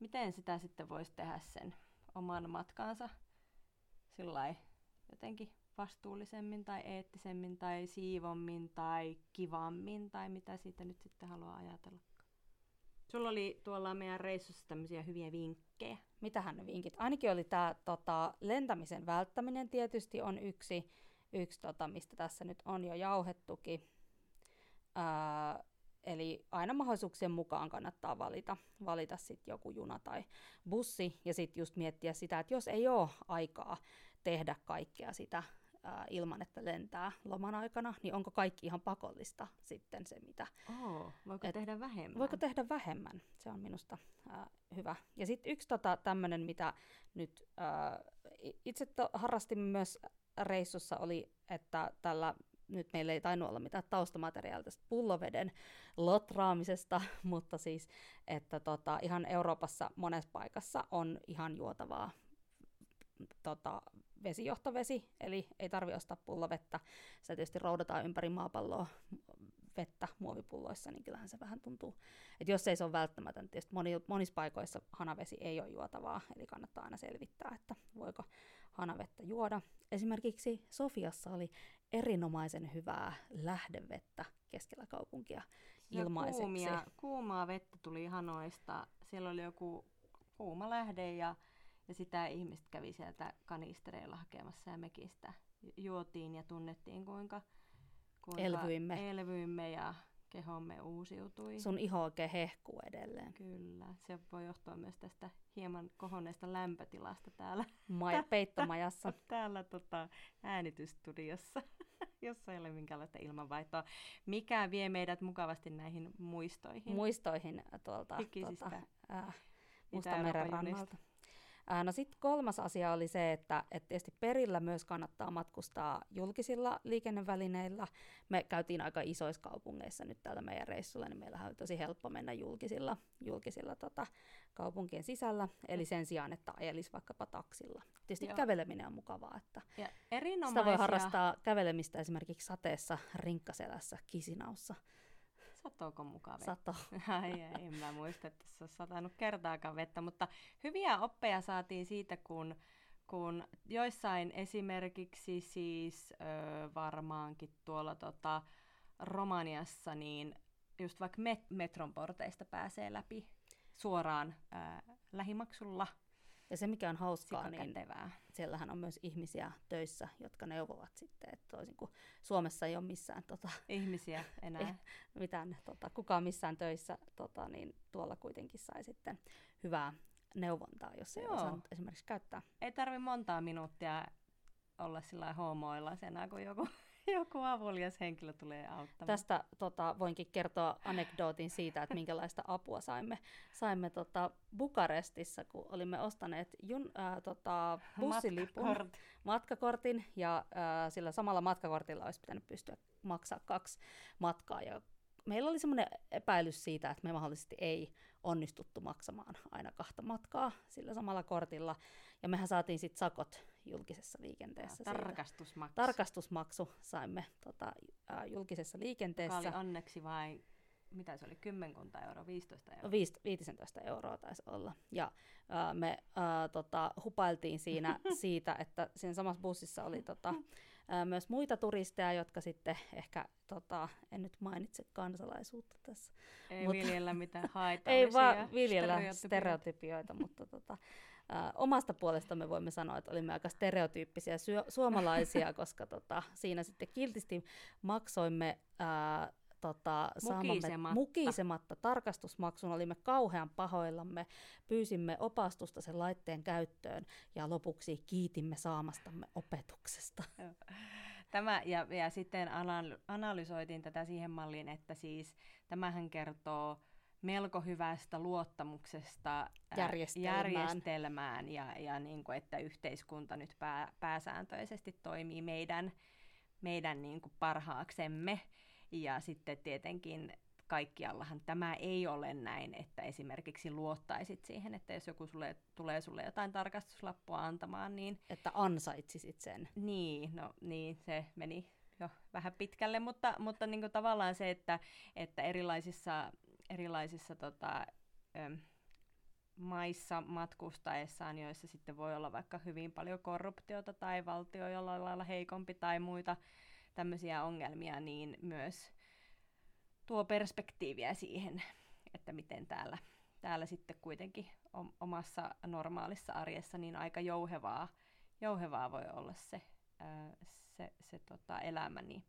miten sitä sitten voisi tehdä sen oman matkansa sillä jotenkin vastuullisemmin tai eettisemmin tai siivommin tai kivammin tai mitä siitä nyt sitten haluaa ajatella? Sulla oli tuolla meidän reissussa tämmöisiä hyviä vinkkejä. Mitähän ne vinkit? Ainakin oli tämä tota, lentämisen välttäminen tietysti on yksi, yksi tota, mistä tässä nyt on jo jauhettukin. Ää, eli aina mahdollisuuksien mukaan kannattaa valita, valita sit joku juna tai bussi ja sitten just miettiä sitä, että jos ei ole aikaa tehdä kaikkea sitä ää, ilman, että lentää loman aikana, niin onko kaikki ihan pakollista sitten se, mitä... Oh, voiko et, tehdä vähemmän? Voiko tehdä vähemmän? Se on minusta ää, hyvä. Ja sitten yksi tota, tämmöinen, mitä nyt ää, itse to, harrastimme myös reissussa, oli, että tällä nyt meillä ei tainnut olla mitään taustamateriaalia tästä pulloveden lotraamisesta, mutta siis, että tota, ihan Euroopassa monessa paikassa on ihan juotavaa tota, vesijohtovesi, eli ei tarvi ostaa pullovettä. Se tietysti roudataan ympäri maapalloa vettä muovipulloissa, niin kyllähän se vähän tuntuu. Että jos ei se ole välttämätöntä, tietysti moni, monissa paikoissa hanavesi ei ole juotavaa, eli kannattaa aina selvittää, että voiko hanavettä juoda. Esimerkiksi Sofiassa oli erinomaisen hyvää lähdevettä keskellä kaupunkia ilmaiseksi. Kuumia, kuumaa vettä tuli hanoista. Siellä oli joku kuuma lähde ja ja sitä ihmiset kävi sieltä kanistereilla hakemassa ja mekin sitä juotiin ja tunnettiin kuinka, kuinka elvyimme. elvyimme ja kehomme uusiutui. Sun iho oikein hehkuu edelleen. Kyllä, se voi johtua myös tästä hieman kohonneesta lämpötilasta täällä. Maja, peittomajassa. täällä tota, äänitystudiossa, jossa ei ole minkäänlaista ilmanvaihtoa. Mikä vie meidät mukavasti näihin muistoihin? Muistoihin tuolta tuota, äh, Mustameren rannalta. No sitten kolmas asia oli se, että, että tietysti perillä myös kannattaa matkustaa julkisilla liikennevälineillä. Me käytiin aika isoissa kaupungeissa nyt täällä meidän reissulla, niin meillähän oli tosi helppo mennä julkisilla, julkisilla tota, kaupunkien sisällä, eli sen sijaan, että ajelisi vaikkapa taksilla. Tietysti Joo. käveleminen on mukavaa, että ja sitä voi harrastaa kävelemistä esimerkiksi sateessa, rinkkaselässä, kisinaussa. Satooko mukaan vettä? Sato. Ai, ei, en mä muista, että se olisi satanut kertaakaan vettä, mutta hyviä oppeja saatiin siitä, kun, kun joissain esimerkiksi siis ö, varmaankin tuolla tota, Romaniassa, niin just vaikka met- metron porteista pääsee läpi suoraan ö, lähimaksulla – ja se, mikä on hauskaa, niin siellähän on myös ihmisiä töissä, jotka neuvovat sitten, että toisin kuin Suomessa ei ole missään tota, ihmisiä enää. mitään, tota, kukaan missään töissä, tota, niin tuolla kuitenkin sai sitten hyvää neuvontaa, jos ei osaa esimerkiksi käyttää. Ei tarvi montaa minuuttia olla sillä hoomoilla sen kun joku, joku avulias henkilö tulee auttamaan. Tästä tota, voinkin kertoa anekdootin siitä, että minkälaista apua saimme, saimme tota, Bukarestissa, kun olimme ostaneet jun, ää, tota, bussilipun, Matkakort. matkakortin, ja ää, sillä samalla matkakortilla olisi pitänyt pystyä maksaa kaksi matkaa. Ja meillä oli semmoinen epäilys siitä, että me mahdollisesti ei onnistuttu maksamaan aina kahta matkaa sillä samalla kortilla. Ja mehän saatiin sitten sakot julkisessa liikenteessä. Tarkastusmaksu. Tarkastusmaksu saimme tota, ää, julkisessa Joka liikenteessä. oli onneksi vain, mitä se oli, kymmenkunta euroa, 15 euroa. Viis- 15 euroa taisi olla. Ja ää, me ää, tota, hupailtiin siinä siitä, että siinä samassa bussissa oli tota, ää, myös muita turisteja, jotka sitten ehkä, tota, en nyt mainitse kansalaisuutta tässä, Ei Mutta- viljellä mitään haitallisia ei vaan viljellä stereotypioita. stereotypioita, mutta tota, ää, omasta puolestamme voimme sanoa, että olimme aika stereotyyppisiä syö- suomalaisia, koska tota, siinä sitten kiltisti maksoimme ää, tota, saamamme Mukisematta. mukisematta tarkastusmaksun, olimme kauhean pahoillamme, pyysimme opastusta sen laitteen käyttöön ja lopuksi kiitimme saamastamme opetuksesta. Tämä, ja, ja sitten anal- analysoitiin tätä siihen malliin, että siis tämähän kertoo melko hyvästä luottamuksesta ää, Järjestelmään. järjestelmään ja, ja niin kuin, että yhteiskunta nyt pää, pääsääntöisesti toimii meidän, meidän niin kuin parhaaksemme. Ja sitten tietenkin kaikkiallahan tämä ei ole näin, että esimerkiksi luottaisit siihen, että jos joku sulle, tulee sulle jotain tarkastuslappua antamaan, niin Että ansaitsisit sen. niin, no niin, se meni jo vähän pitkälle, mutta, mutta niin kuin tavallaan se, että, että erilaisissa, erilaisissa tota, ö, maissa matkustaessaan, joissa sitten voi olla vaikka hyvin paljon korruptiota tai valtio jollain lailla heikompi tai muita tämmöisiä ongelmia, niin myös tuo perspektiiviä siihen, että miten täällä, täällä sitten kuitenkin om- omassa normaalissa arjessa niin aika jouhevaa, jouhevaa voi olla se, se, se tota elämä, niin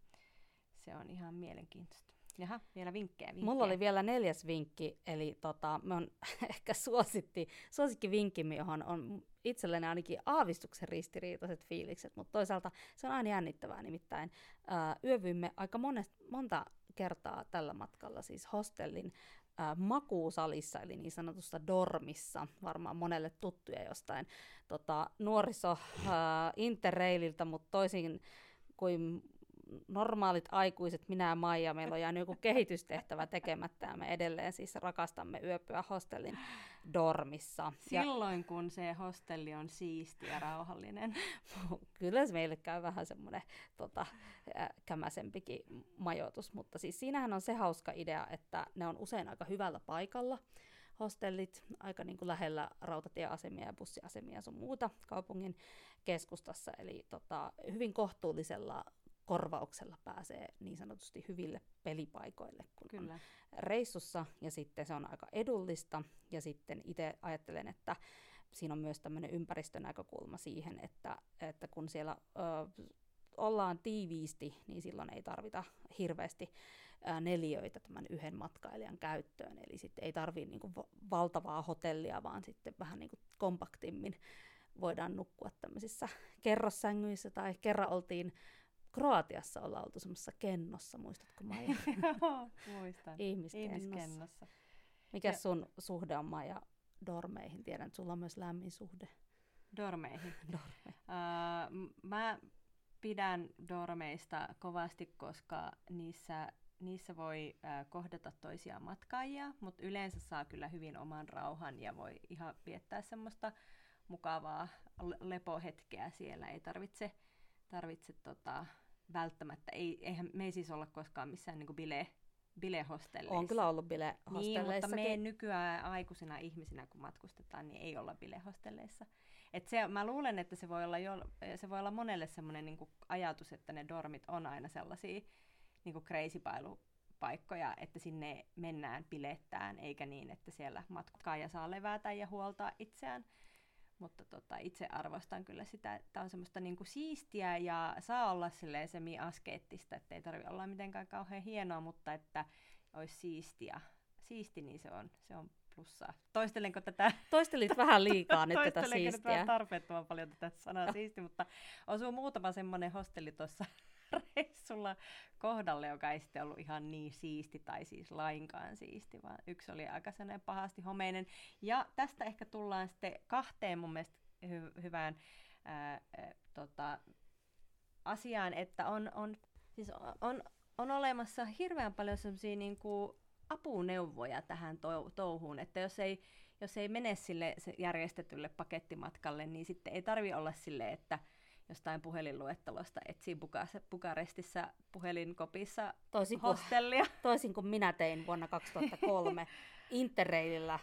se on ihan mielenkiintoista. Jaha, vielä vinkkejä. vinkkejä. Mulla oli vielä neljäs vinkki, eli tota, me on ehkä suositti, suosikkivinkkimme, johon on itselleni ainakin aavistuksen ristiriitaiset fiilikset, mutta toisaalta se on aina jännittävää, nimittäin ää, yövyimme aika monest, monta kertaa tällä matkalla siis hostellin ää, makuusalissa, eli niin sanotussa dormissa, varmaan monelle tuttuja jostain tota, nuoriso ää, interraililta, mutta toisin kuin normaalit aikuiset, minä ja Maija, meillä on jäänyt joku kehitystehtävä tekemättä ja me edelleen siis rakastamme yöpyä hostellin dormissa. Ja Silloin, kun se hostelli on siisti ja rauhallinen. kyllä se meille käy vähän semmoinen tota, kämäsempikin majoitus, mutta siis siinähän on se hauska idea, että ne on usein aika hyvällä paikalla, hostellit aika niin kuin lähellä rautatieasemia ja bussiasemia ja sun muuta kaupungin keskustassa, eli tota, hyvin kohtuullisella korvauksella pääsee niin sanotusti hyville pelipaikoille, kun on Kyllä. reissussa ja sitten se on aika edullista ja sitten itse ajattelen, että siinä on myös tämmöinen ympäristönäkökulma siihen, että, että kun siellä ö, ollaan tiiviisti, niin silloin ei tarvita hirveästi neliöitä tämän yhden matkailijan käyttöön. Eli sitten ei tarvitse niinku va- valtavaa hotellia, vaan sitten vähän niinku kompaktimmin voidaan nukkua tämmöisissä kerrossängyissä. Tai kerran oltiin Kroatiassa ollaan oltu semmoisessa kennossa, muistatko Maija? Joo, muistan. Ihmiskennossa. Ihmiskennossa. Mikä Ja- sun suhde on Maija dormeihin? Tiedän, että sulla on myös lämmin suhde. Dormeihin. Dorme. Uh, mä pidän dormeista kovasti, koska niissä, niissä voi uh, kohdata toisia matkaajia, mutta yleensä saa kyllä hyvin oman rauhan ja voi ihan viettää semmoista mukavaa le- lepohetkeä siellä. Ei tarvitse, tarvitse tota, välttämättä, ei, eihän me ei siis olla koskaan missään niinku bile, bilehostelleissa. On kyllä ollut Niin, mutta me nykyään aikuisina ihmisinä, kun matkustetaan, niin ei olla bilehostelleissa. Et se, mä luulen, että se voi olla, jo, se voi olla monelle semmoinen niin ajatus, että ne dormit on aina sellaisia niin paikkoja, että sinne mennään bilettään, eikä niin, että siellä matkaaja saa levätä ja huoltaa itseään. Mutta tota, itse arvostan kyllä sitä, että on semmoista niinku siistiä ja saa olla silleen semi-askeettista, että ei tarvitse olla mitenkään kauhean hienoa, mutta että olisi siistiä. Siisti, niin se on, se on plussaa. Toistelenko tätä? Toistelit vähän liikaa nyt tätä Toistelenko nyt siistiä. vähän tarpeettoman paljon tätä sanaa siisti, mutta osuu muutama semmoinen hostelli tuossa reissulla kohdalle, joka ei sitten ollut ihan niin siisti tai siis lainkaan siisti, vaan yksi oli aika sellainen pahasti homeinen. Ja tästä ehkä tullaan sitten kahteen mun mielestä hy- hyvään ää, ää, tota, asiaan, että on, on, siis on, on olemassa hirveän paljon sellaisia niin kuin apuneuvoja tähän to- touhuun, että jos ei, jos ei mene sille järjestetylle pakettimatkalle, niin sitten ei tarvi olla sille, että jostain puhelinluettelosta etsii Buka- Bukarestissa puhelinkopissa toisin kuin, hostellia. Toisin kuin minä tein vuonna 2003 Interrailillä,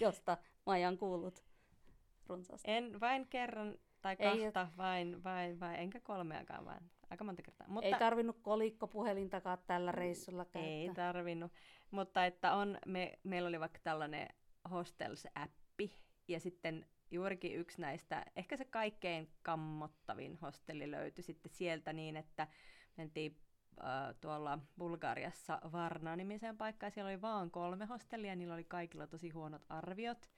josta Maija on kuullut runsaasti. En vain kerran tai kahta, ei, vain, vain, vain, enkä kolmeakaan, vaan aika monta kertaa. Mutta, ei tarvinnut kolikkopuhelintakaan tällä reissulla käyttää. Ei tarvinnut, mutta että on, me, meillä oli vaikka tällainen Hostels-appi, ja sitten juurikin yksi näistä, ehkä se kaikkein kammottavin hostelli löytyi sitten sieltä niin, että mentiin äh, tuolla Bulgariassa Varna-nimiseen paikkaan, siellä oli vaan kolme hostellia, niillä oli kaikilla tosi huonot arviot,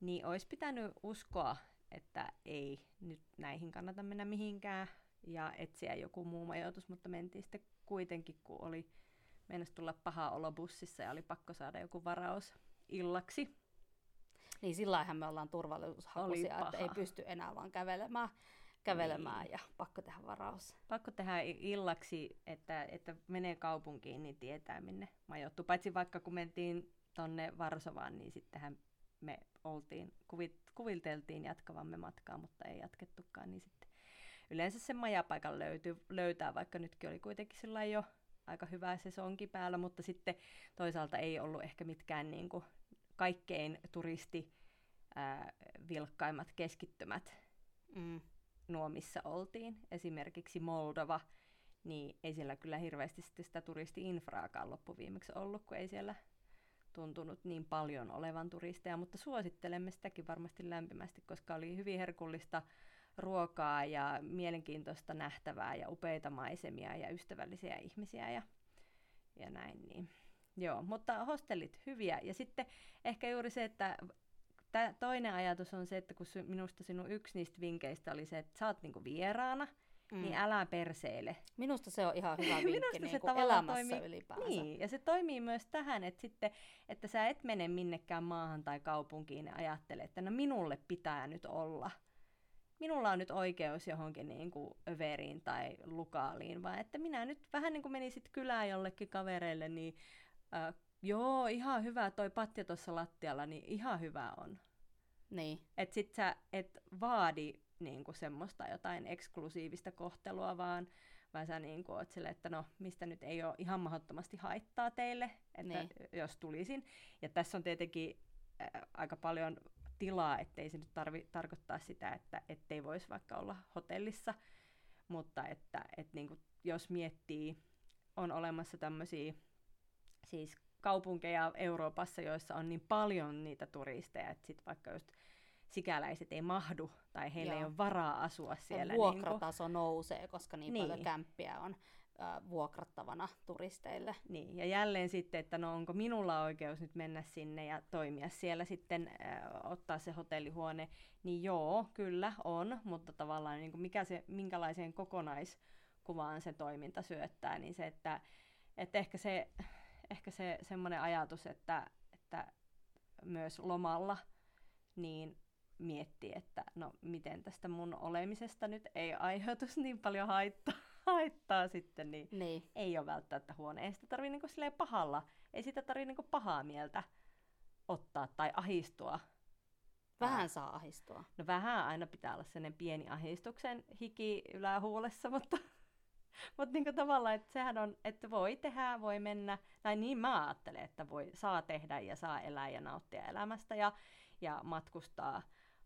niin olisi pitänyt uskoa, että ei nyt näihin kannata mennä mihinkään ja etsiä joku muu majoitus, mutta mentiin sitten kuitenkin, kun oli mennessä tulla paha olo bussissa ja oli pakko saada joku varaus illaksi. Niin sillähän me ollaan turvallisuushakuisia, että ei pysty enää vaan kävelemään, kävelemään niin. ja pakko tehdä varaus. Pakko tehdä illaksi, että, että menee kaupunkiin, niin tietää minne majoittuu. Paitsi vaikka kun mentiin tonne Varsovaan, niin sittenhän me oltiin, kuvit, kuvilteltiin jatkavamme matkaa, mutta ei jatkettukaan, niin sitten yleensä sen majapaikan löytyy, löytää, vaikka nytkin oli kuitenkin sillä jo aika hyvä sesonki päällä, mutta sitten toisaalta ei ollut ehkä mitkään niin kuin kaikkein turisti ää, vilkkaimmat keskittymät mm. nuo, missä oltiin. Esimerkiksi Moldova, niin ei siellä kyllä hirveästi sitä turisti-infraakaan loppuviimeksi ollut, kun ei siellä tuntunut niin paljon olevan turisteja, mutta suosittelemme sitäkin varmasti lämpimästi, koska oli hyvin herkullista ruokaa ja mielenkiintoista nähtävää ja upeita maisemia ja ystävällisiä ihmisiä ja, ja näin. Niin. Joo, mutta hostellit hyviä. Ja sitten ehkä juuri se, että tä, toinen ajatus on se, että kun minusta sinun yksi niistä vinkkeistä oli se, että sä oot niinku vieraana, mm. niin älä perseile. Minusta se on ihan hyvä vinkki niin kuin elämässä toimii, ylipäänsä. Niin, ja se toimii myös tähän, että, sitten, että sä et mene minnekään maahan tai kaupunkiin ja ajattele, että no minulle pitää nyt olla. Minulla on nyt oikeus johonkin niin kuin överiin tai lukaaliin, vaan että minä nyt vähän niin kuin menisit kylään jollekin kavereille, niin äh, joo, ihan hyvä toi patja tuossa lattialla, niin ihan hyvä on. Niin. Että sit sä et vaadi niin kuin semmoista jotain eksklusiivista kohtelua, vaan, vaan sä niin kuin oot sille, että no, mistä nyt ei ole ihan mahdottomasti haittaa teille, että niin. jos tulisin. Ja tässä on tietenkin äh, aika paljon tilaa, ettei se nyt tarvi tarkoittaa sitä, että ettei voisi vaikka olla hotellissa, mutta että et niin kuin, jos miettii, on olemassa tämmöisiä siis kaupunkeja Euroopassa, joissa on niin paljon niitä turisteja, että sit vaikka just sikäläiset ei mahdu tai heillä Joo. ei ole varaa asua siellä. Ja vuokrataso niin kun... nousee, koska niin, niin paljon kämppiä on äh, vuokrattavana turisteille. Niin, ja jälleen sitten, että no onko minulla oikeus nyt mennä sinne ja toimia siellä sitten, äh, ottaa se hotellihuone, niin joo, kyllä on, mutta tavallaan niin kuin mikä se, minkälaiseen kokonaiskuvaan se toiminta syöttää, niin se, että, että ehkä se ehkä se semmoinen ajatus, että, että myös lomalla niin miettii, että no miten tästä mun olemisesta nyt ei aiheutus niin paljon haittaa, haittaa sitten, niin, niin. ei ole välttämättä huone. Ei sitä tarvitse niinku pahalla, ei sitä tarvitse niinku pahaa mieltä ottaa tai ahistua. Vähän saa ahistua. No vähän aina pitää olla sellainen pieni ahistuksen hiki ylähuulessa, mutta mutta niinku tavallaan, että sehän on, että voi tehdä, voi mennä, tai niin mä ajattelen, että voi, saa tehdä ja saa elää ja nauttia elämästä ja, ja matkustaa,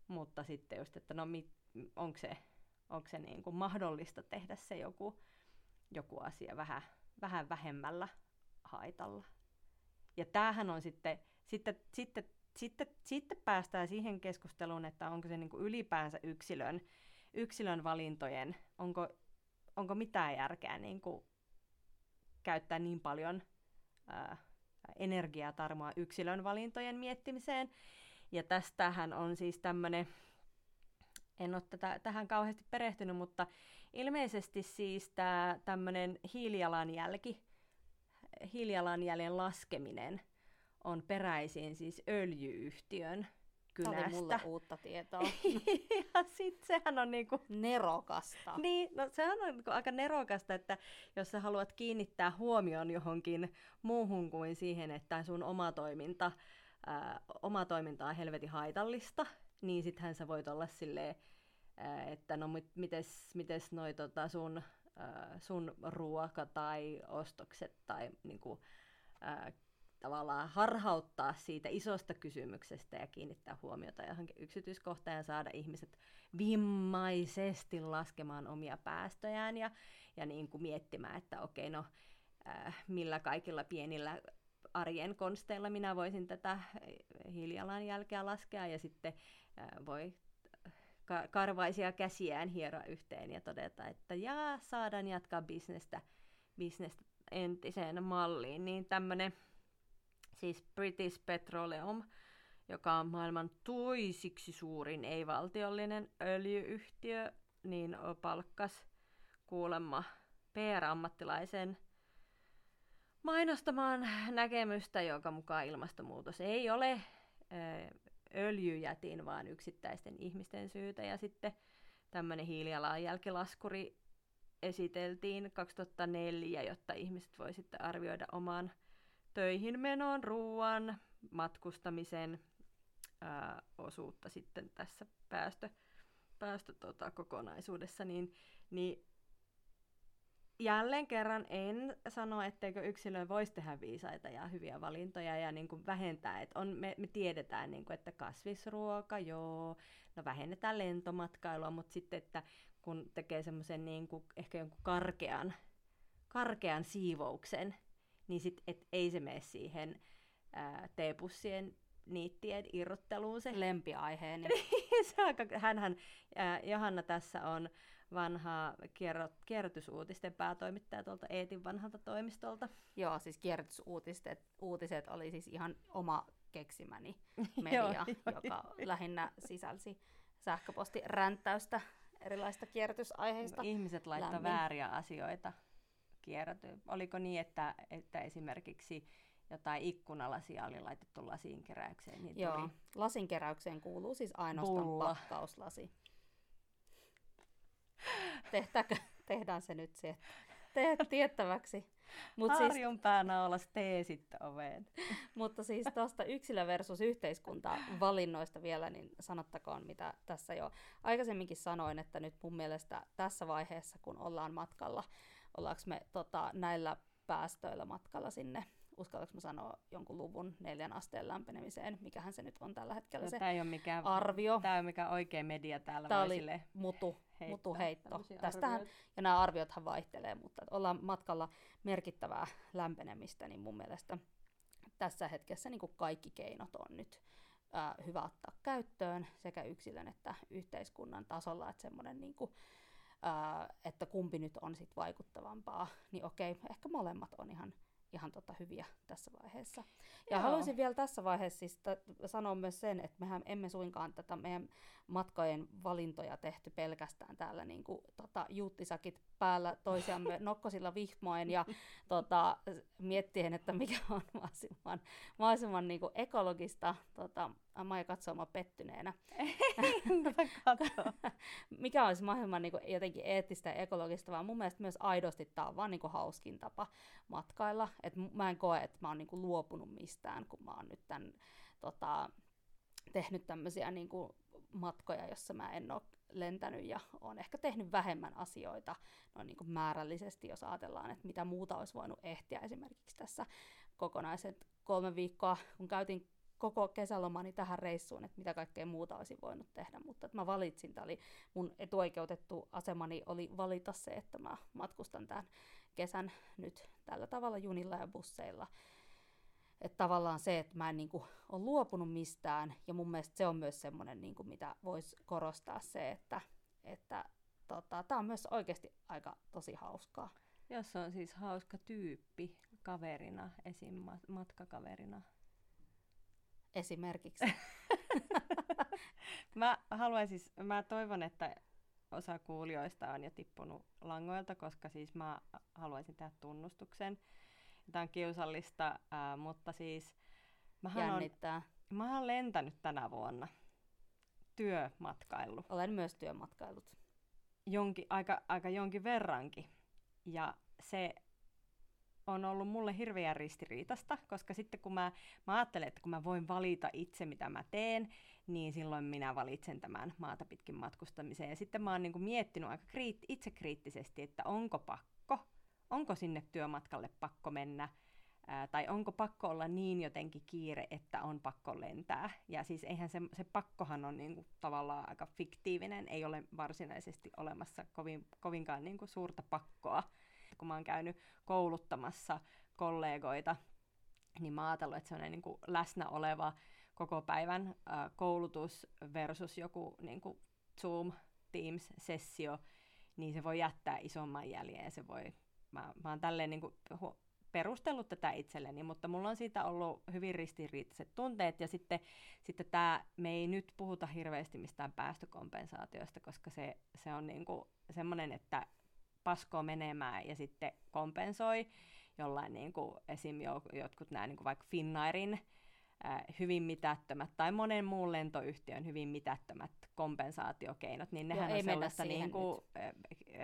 mutta sitten just, että no onko se, onko se niinku mahdollista tehdä se joku, joku asia vähän, vähän vähemmällä haitalla. Ja tämähän on sitten, sitten, sitten, sitten, sitten päästään siihen keskusteluun, että onko se niinku ylipäänsä yksilön, yksilön valintojen, onko onko mitään järkeä niin kuin käyttää niin paljon ää, energiaa, tarmoa yksilön valintojen miettimiseen. Ja tästähän on siis tämmöinen En ole tätä, tähän kauheasti perehtynyt, mutta ilmeisesti siis tämä tämmöinen hiilijalanjälki, hiilijalanjäljen laskeminen on peräisin siis öljyyhtiön kynästä. Tämä oli mulle uutta tietoa. ja sit sehän on niinku... Nerokasta. Niin, no sehän on niinku aika nerokasta, että jos sä haluat kiinnittää huomion johonkin muuhun kuin siihen, että sun oma toiminta, ää, oma toiminta on helvetin haitallista, niin sittenhän sä voit olla silleen, ää, että no mites, mites noi tota sun, ää, sun ruoka tai ostokset tai niinku, ää, tavallaan harhauttaa siitä isosta kysymyksestä ja kiinnittää huomiota johonkin yksityiskohtaan ja saada ihmiset vimmaisesti laskemaan omia päästöjään ja, ja niin kuin miettimään, että okei, no äh, millä kaikilla pienillä arjen konsteilla minä voisin tätä hiilijalanjälkeä laskea ja sitten äh, voi ka- karvaisia käsiään hieroa yhteen ja todeta, että jaa, saadaan jatkaa bisnestä, bisnestä entiseen malliin, niin tämmöinen siis British Petroleum, joka on maailman toisiksi suurin ei-valtiollinen öljyyhtiö, niin palkkas kuulemma PR-ammattilaisen mainostamaan näkemystä, jonka mukaan ilmastonmuutos ei ole öljyjätin, vaan yksittäisten ihmisten syytä. Ja sitten tämmöinen hiilijalanjälkilaskuri esiteltiin 2004, jotta ihmiset voisivat arvioida oman töihin menon, ruoan, matkustamisen ää, osuutta sitten tässä päästö, päästö tota, kokonaisuudessa, niin, niin jälleen kerran en sano, etteikö yksilö voisi tehdä viisaita ja hyviä valintoja ja niin kuin vähentää. Et on, me, me tiedetään, niin kuin, että kasvisruoka, joo, no vähennetään lentomatkailua, mutta sitten, että kun tekee semmoisen niin kuin, ehkä jonkun karkean, karkean siivouksen, niin sit, et ei se mene siihen ää, teepussien niittien irrotteluun se. Lempiaiheeni. se aika, hänhän, ää, Johanna tässä on vanha kierrot, kierrätysuutisten päätoimittaja tuolta Eetin vanhalta toimistolta. Joo, siis kierrätysuutiset uutiset oli siis ihan oma keksimäni media, joka lähinnä sisälsi sähköpostiränttäystä erilaista kierrätysaiheista. No, ihmiset laittavat vääriä asioita kierräty. Oliko niin, että, että esimerkiksi jotain ikkunalasia oli laitettu lasinkeräykseen? Niin Joo, tuli... lasinkeräykseen kuuluu siis ainoastaan Bulla. pakkauslasi. Tehtääkö, tehdään se nyt se te, tiettäväksi. Mut Harjun siis, päänaulas tee sitten oveen. Mutta siis tuosta yksilö versus yhteiskunta valinnoista vielä, niin sanottakoon mitä tässä jo aikaisemminkin sanoin, että nyt mun mielestä tässä vaiheessa, kun ollaan matkalla ollaanko me tota, näillä päästöillä matkalla sinne uskallanko mä sanoa jonkun luvun neljän asteen lämpenemiseen, mikähän se nyt on tällä hetkellä no, se tämä ei ole mikään, arvio. Tämä ei mikään oikea media täällä. Tämä oli mutu, mutu heitto. Tästähän, ja nämä arviothan vaihtelee, mutta ollaan matkalla merkittävää lämpenemistä, niin mun mielestä tässä hetkessä niin kuin kaikki keinot on nyt ää, hyvä ottaa käyttöön sekä yksilön että yhteiskunnan tasolla, että semmoinen niin kuin, että kumpi nyt on sit vaikuttavampaa, niin okei, ehkä molemmat on ihan, ihan tota hyviä tässä vaiheessa. Ja Joo. haluaisin vielä tässä vaiheessa siis t- sanoa myös sen, että mehän emme suinkaan tätä meidän matkojen valintoja tehty pelkästään täällä niin kuin, tota, juuttisakit päällä toisiamme nokkosilla vihmoen ja tota, miettien, että mikä on mahdollisimman, mahdollisimman niin kuin ekologista. Tota, Maija katsoo pettyneenä. mikä olisi mahdollisimman niin kuin, jotenkin eettistä ja ekologista, vaan mun mielestä myös aidosti tämä on vaan niin kuin, hauskin tapa matkailla. Et mä en koe, että mä oon niin kuin, luopunut mistään, kun mä oon nyt tämän, tota, tehnyt tämmöisiä niin kuin, matkoja, jossa mä en ole lentänyt ja olen ehkä tehnyt vähemmän asioita noin niin kuin määrällisesti, jos ajatellaan, että mitä muuta olisi voinut ehtiä esimerkiksi tässä kokonaiset kolme viikkoa, kun käytin koko kesälomani tähän reissuun, että mitä kaikkea muuta olisi voinut tehdä, mutta että mä valitsin, tämä oli mun etuoikeutettu asemani oli valita se, että mä matkustan tämän kesän nyt tällä tavalla junilla ja busseilla että tavallaan se, että mä en niin kuin, ole luopunut mistään, ja mun mielestä se on myös semmoinen, niin kuin, mitä voisi korostaa se, että, että tota, tämä on myös oikeasti aika tosi hauskaa. Jos on siis hauska tyyppi kaverina, esim. matkakaverina. Esimerkiksi. mä haluaisin, siis, mä toivon, että osa kuulijoista on jo tippunut langoilta, koska siis mä haluaisin tehdä tunnustuksen. Tämä on kiusallista, ää, mutta siis mähän Jännittää. On, mä oon lentänyt tänä vuonna työmatkailu. Olen myös työmatkailut. Jonkin, aika, aika jonkin verrankin. Ja se on ollut mulle hirveän ristiriitasta, koska sitten kun mä, mä ajattelen, että kun mä voin valita itse, mitä mä teen, niin silloin minä valitsen tämän maata pitkin matkustamisen. Ja sitten mä oon niin kuin miettinyt aika kriit- itsekriittisesti, että onko pakko, onko sinne työmatkalle pakko mennä, ää, tai onko pakko olla niin jotenkin kiire, että on pakko lentää. Ja siis eihän se, se pakkohan on niin kuin tavallaan aika fiktiivinen, ei ole varsinaisesti olemassa kovin, kovinkaan niin kuin suurta pakkoa. Kun mä oon käynyt kouluttamassa kollegoita, niin mä ajatellut, että se on niin kuin läsnä oleva koko päivän koulutus versus joku niin kuin Zoom, Teams-sessio, niin se voi jättää isomman jäljen ja se voi, mä, mä oon tälleen niin kuin perustellut tätä itselleni, mutta mulla on siitä ollut hyvin ristiriitaiset tunteet ja sitten, sitten tämä, me ei nyt puhuta hirveästi mistään päästökompensaatioista, koska se, se on niin kuin semmoinen, että paskoo menemään ja sitten kompensoi jollain niin kuin esim. jotkut nämä niin kuin vaikka Finnairin hyvin mitättömät tai monen muun lentoyhtiön hyvin mitättömät kompensaatiokeinot, niin nehän Joo, on sellaista, niin kuin, äh,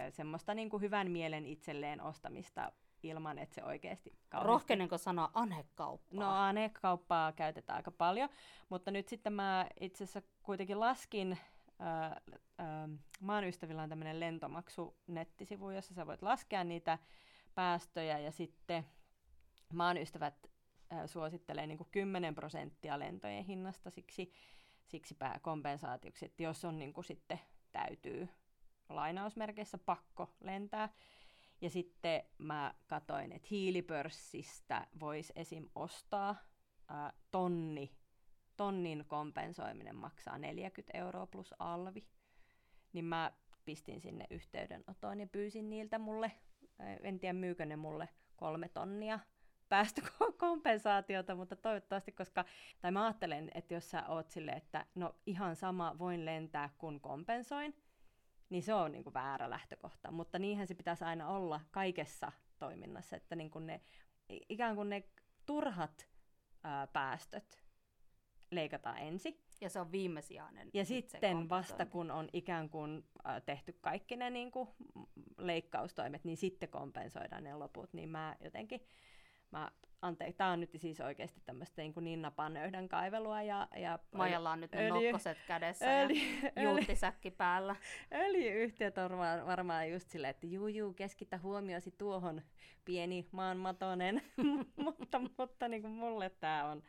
semmoista niin kuin hyvän mielen itselleen ostamista ilman, että se oikeasti kauheasti... Rohkenenko sanoa anekauppaa? No anekauppaa käytetään aika paljon, mutta nyt sitten mä itse asiassa kuitenkin laskin äh, äh, maan ystävillä on tämmöinen lentomaksu nettisivu, jossa sä voit laskea niitä päästöjä ja sitten maan ystävät äh, suosittelee niin kuin 10 prosenttia lentojen hinnasta siksi, siksi kompensaatioksi, että jos on niin kuin sitten täytyy lainausmerkeissä pakko lentää. Ja sitten mä katoin, että hiilipörssistä voisi esim. ostaa ää, tonni tonnin kompensoiminen maksaa 40 euroa plus alvi, niin mä pistin sinne yhteydenotoon ja pyysin niiltä mulle, en tiedä myykö ne mulle kolme tonnia päästökompensaatiota, mutta toivottavasti, koska, tai mä ajattelen, että jos sä oot sille, että no ihan sama voin lentää kun kompensoin, niin se on niin kuin väärä lähtökohta, mutta niinhän se pitäisi aina olla kaikessa toiminnassa, että niin kuin ne, ikään kuin ne turhat ää, päästöt leikataan ensin. Ja se on viimesijainen. Ja sitten vasta kun on ikään kuin tehty kaikki ne niin kuin, leikkaustoimet, niin sitten kompensoidaan ne loput. Niin mä jotenkin, mä, anteeksi, tämä on nyt siis oikeasti tämmöistä niin ninnapanöydän kaivelua. Ja, ja Maijalla on nyt öljy, nokkoset kädessä öljy, ja jultisäkki päällä. Öljyyhtiöt on varmaan just silleen, että juu, juu, keskitä huomiosi tuohon pieni maanmatonen, mutta, mutta niin kuin mulle tämä on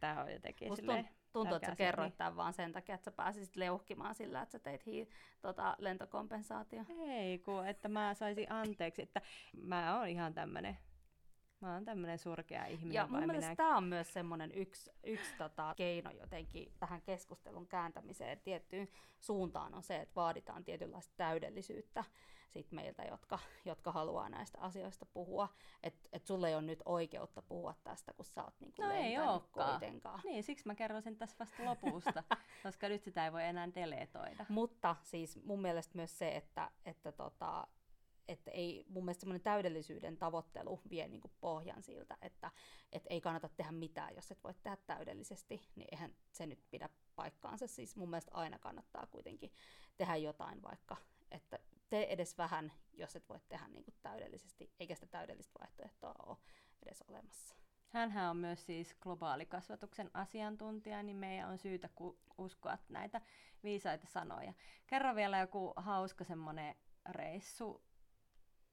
Tämä on jotenkin Musta silleen, tuntuu, että sä kerroit niin. tämän vaan sen takia, että sä pääsisit leuhkimaan sillä, että sä teit hii, tota, lentokompensaatio. Ei, kun että mä saisin anteeksi, että mä oon ihan tämmönen Mä oon tämmönen surkea ihminen. Ja mun mielestä tämä on myös semmoinen yksi, yksi tota, keino jotenkin tähän keskustelun kääntämiseen tiettyyn suuntaan on se, että vaaditaan tietynlaista täydellisyyttä sit meiltä, jotka, jotka haluaa näistä asioista puhua. Että et sulle ei ole nyt oikeutta puhua tästä, kun sä oot niinku no ei kuitenkaan. Niin, siksi mä kerron sen tässä vasta lopusta, koska nyt sitä ei voi enää deletoida. Mutta siis mun mielestä myös se, että, että tota, että ei mun mielestä semmoinen täydellisyyden tavoittelu vie niin pohjan siltä, että et ei kannata tehdä mitään, jos et voi tehdä täydellisesti, niin eihän se nyt pidä paikkaansa. Siis mun mielestä aina kannattaa kuitenkin tehdä jotain, vaikka että tee edes vähän, jos et voi tehdä niin kuin täydellisesti, eikä sitä täydellistä vaihtoehtoa ole edes olemassa. Hänhän on myös siis globaalikasvatuksen asiantuntija, niin meidän on syytä ku- uskoa näitä viisaita sanoja. Kerro vielä joku hauska semmoinen reissu,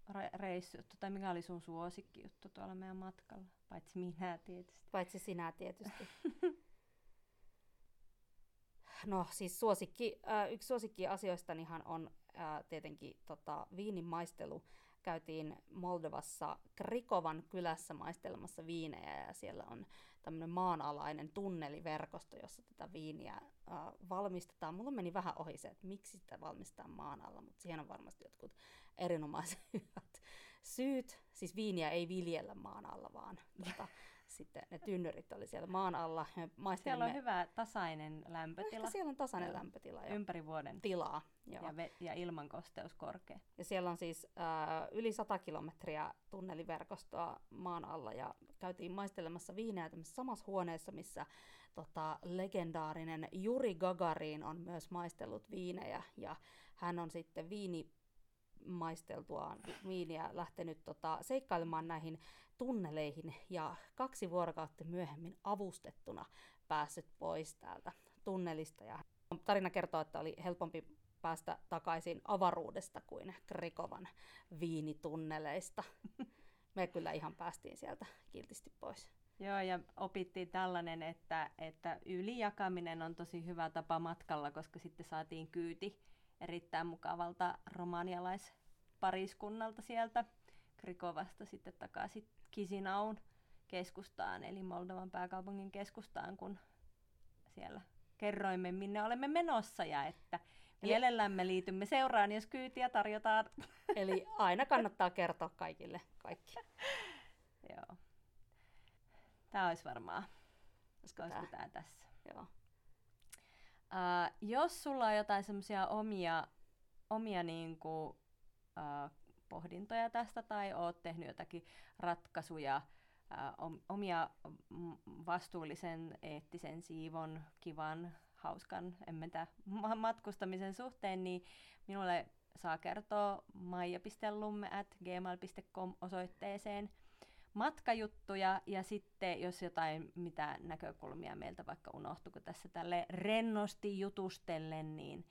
re, reissu tai mikä oli sun suosikkijuttu tuolla meidän matkalla? Paitsi minä tietysti. Paitsi sinä tietysti. no siis suosikki, äh, yksi suosikki asioistanihan on ää, tietenkin tota, viinin maistelu. Käytiin Moldovassa Krikovan kylässä maistelemassa viinejä ja siellä on tämmöinen maanalainen tunneliverkosto, jossa tätä viiniä ää, valmistetaan. Mulla meni vähän ohi se, että miksi sitä valmistetaan maan alla, mutta siihen on varmasti jotkut erinomaisen hyvät syyt. Siis viiniä ei viljellä maan alla, vaan tota, sitten ne tynnyrit oli siellä maan alla. Siellä on hyvä tasainen lämpötila. Ehkä siellä on tasainen ja lämpötila. Ja ympäri vuoden. Tilaa. Joo. Ja, ve- ja ilman kosteus korkea. Ja siellä on siis äh, yli 100 kilometriä tunneliverkostoa maan alla ja käytiin maistelemassa viineä samassa huoneessa, missä tota, legendaarinen Juri Gagarin on myös maistellut viinejä ja hän on sitten viini maisteltuaan viiniä lähtenyt tota, seikkailemaan näihin tunneleihin ja kaksi vuorokautta myöhemmin avustettuna päässyt pois täältä tunnelista. Ja tarina kertoo, että oli helpompi päästä takaisin avaruudesta kuin Krikovan viinitunneleista. Me kyllä ihan päästiin sieltä kiltisti pois. Joo, ja opittiin tällainen, että, että ylijakaminen on tosi hyvä tapa matkalla, koska sitten saatiin kyyti erittäin mukavalta romanialaispariskunnalta sieltä Krikovasta sitten takaisin Kisinaun keskustaan, eli Moldovan pääkaupungin keskustaan, kun siellä kerroimme, minne olemme menossa ja että mielellämme liitymme seuraan, jos kyytiä tarjotaan. Eli aina kannattaa kertoa kaikille kaikki. Joo. Tämä olisi varmaan. Olisiko, Olisiko tämä tässä? Joo. Uh, jos sulla on jotain semmoisia omia, omia niinku, uh, pohdintoja tästä tai oot tehnyt jotakin ratkaisuja, uh, omia vastuullisen, eettisen, siivon, kivan, hauskan, emmentä matkustamisen suhteen, niin minulle saa kertoa maija.lumme at gmail.com osoitteeseen matkajuttuja ja sitten jos jotain mitä näkökulmia meiltä vaikka unohtuu tässä tälle rennosti jutustellen, niin,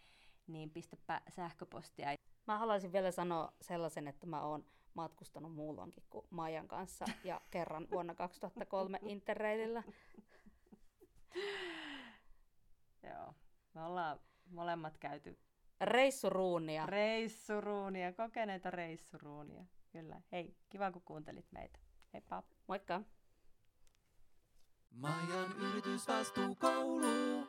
niin pistäpä sähköpostia. Mä haluaisin vielä sanoa sellaisen, että mä oon matkustanut muulloinkin kuin Maijan kanssa ja kerran vuonna 2003 Interrailillä. Joo, me ollaan molemmat käyty Reissuruunia. Reissuruunia, kokeneita reissuruunia. Kyllä. Hei, kiva kun kuuntelit meitä. Heippa. Moikka. Majan yritysvastuukoulu.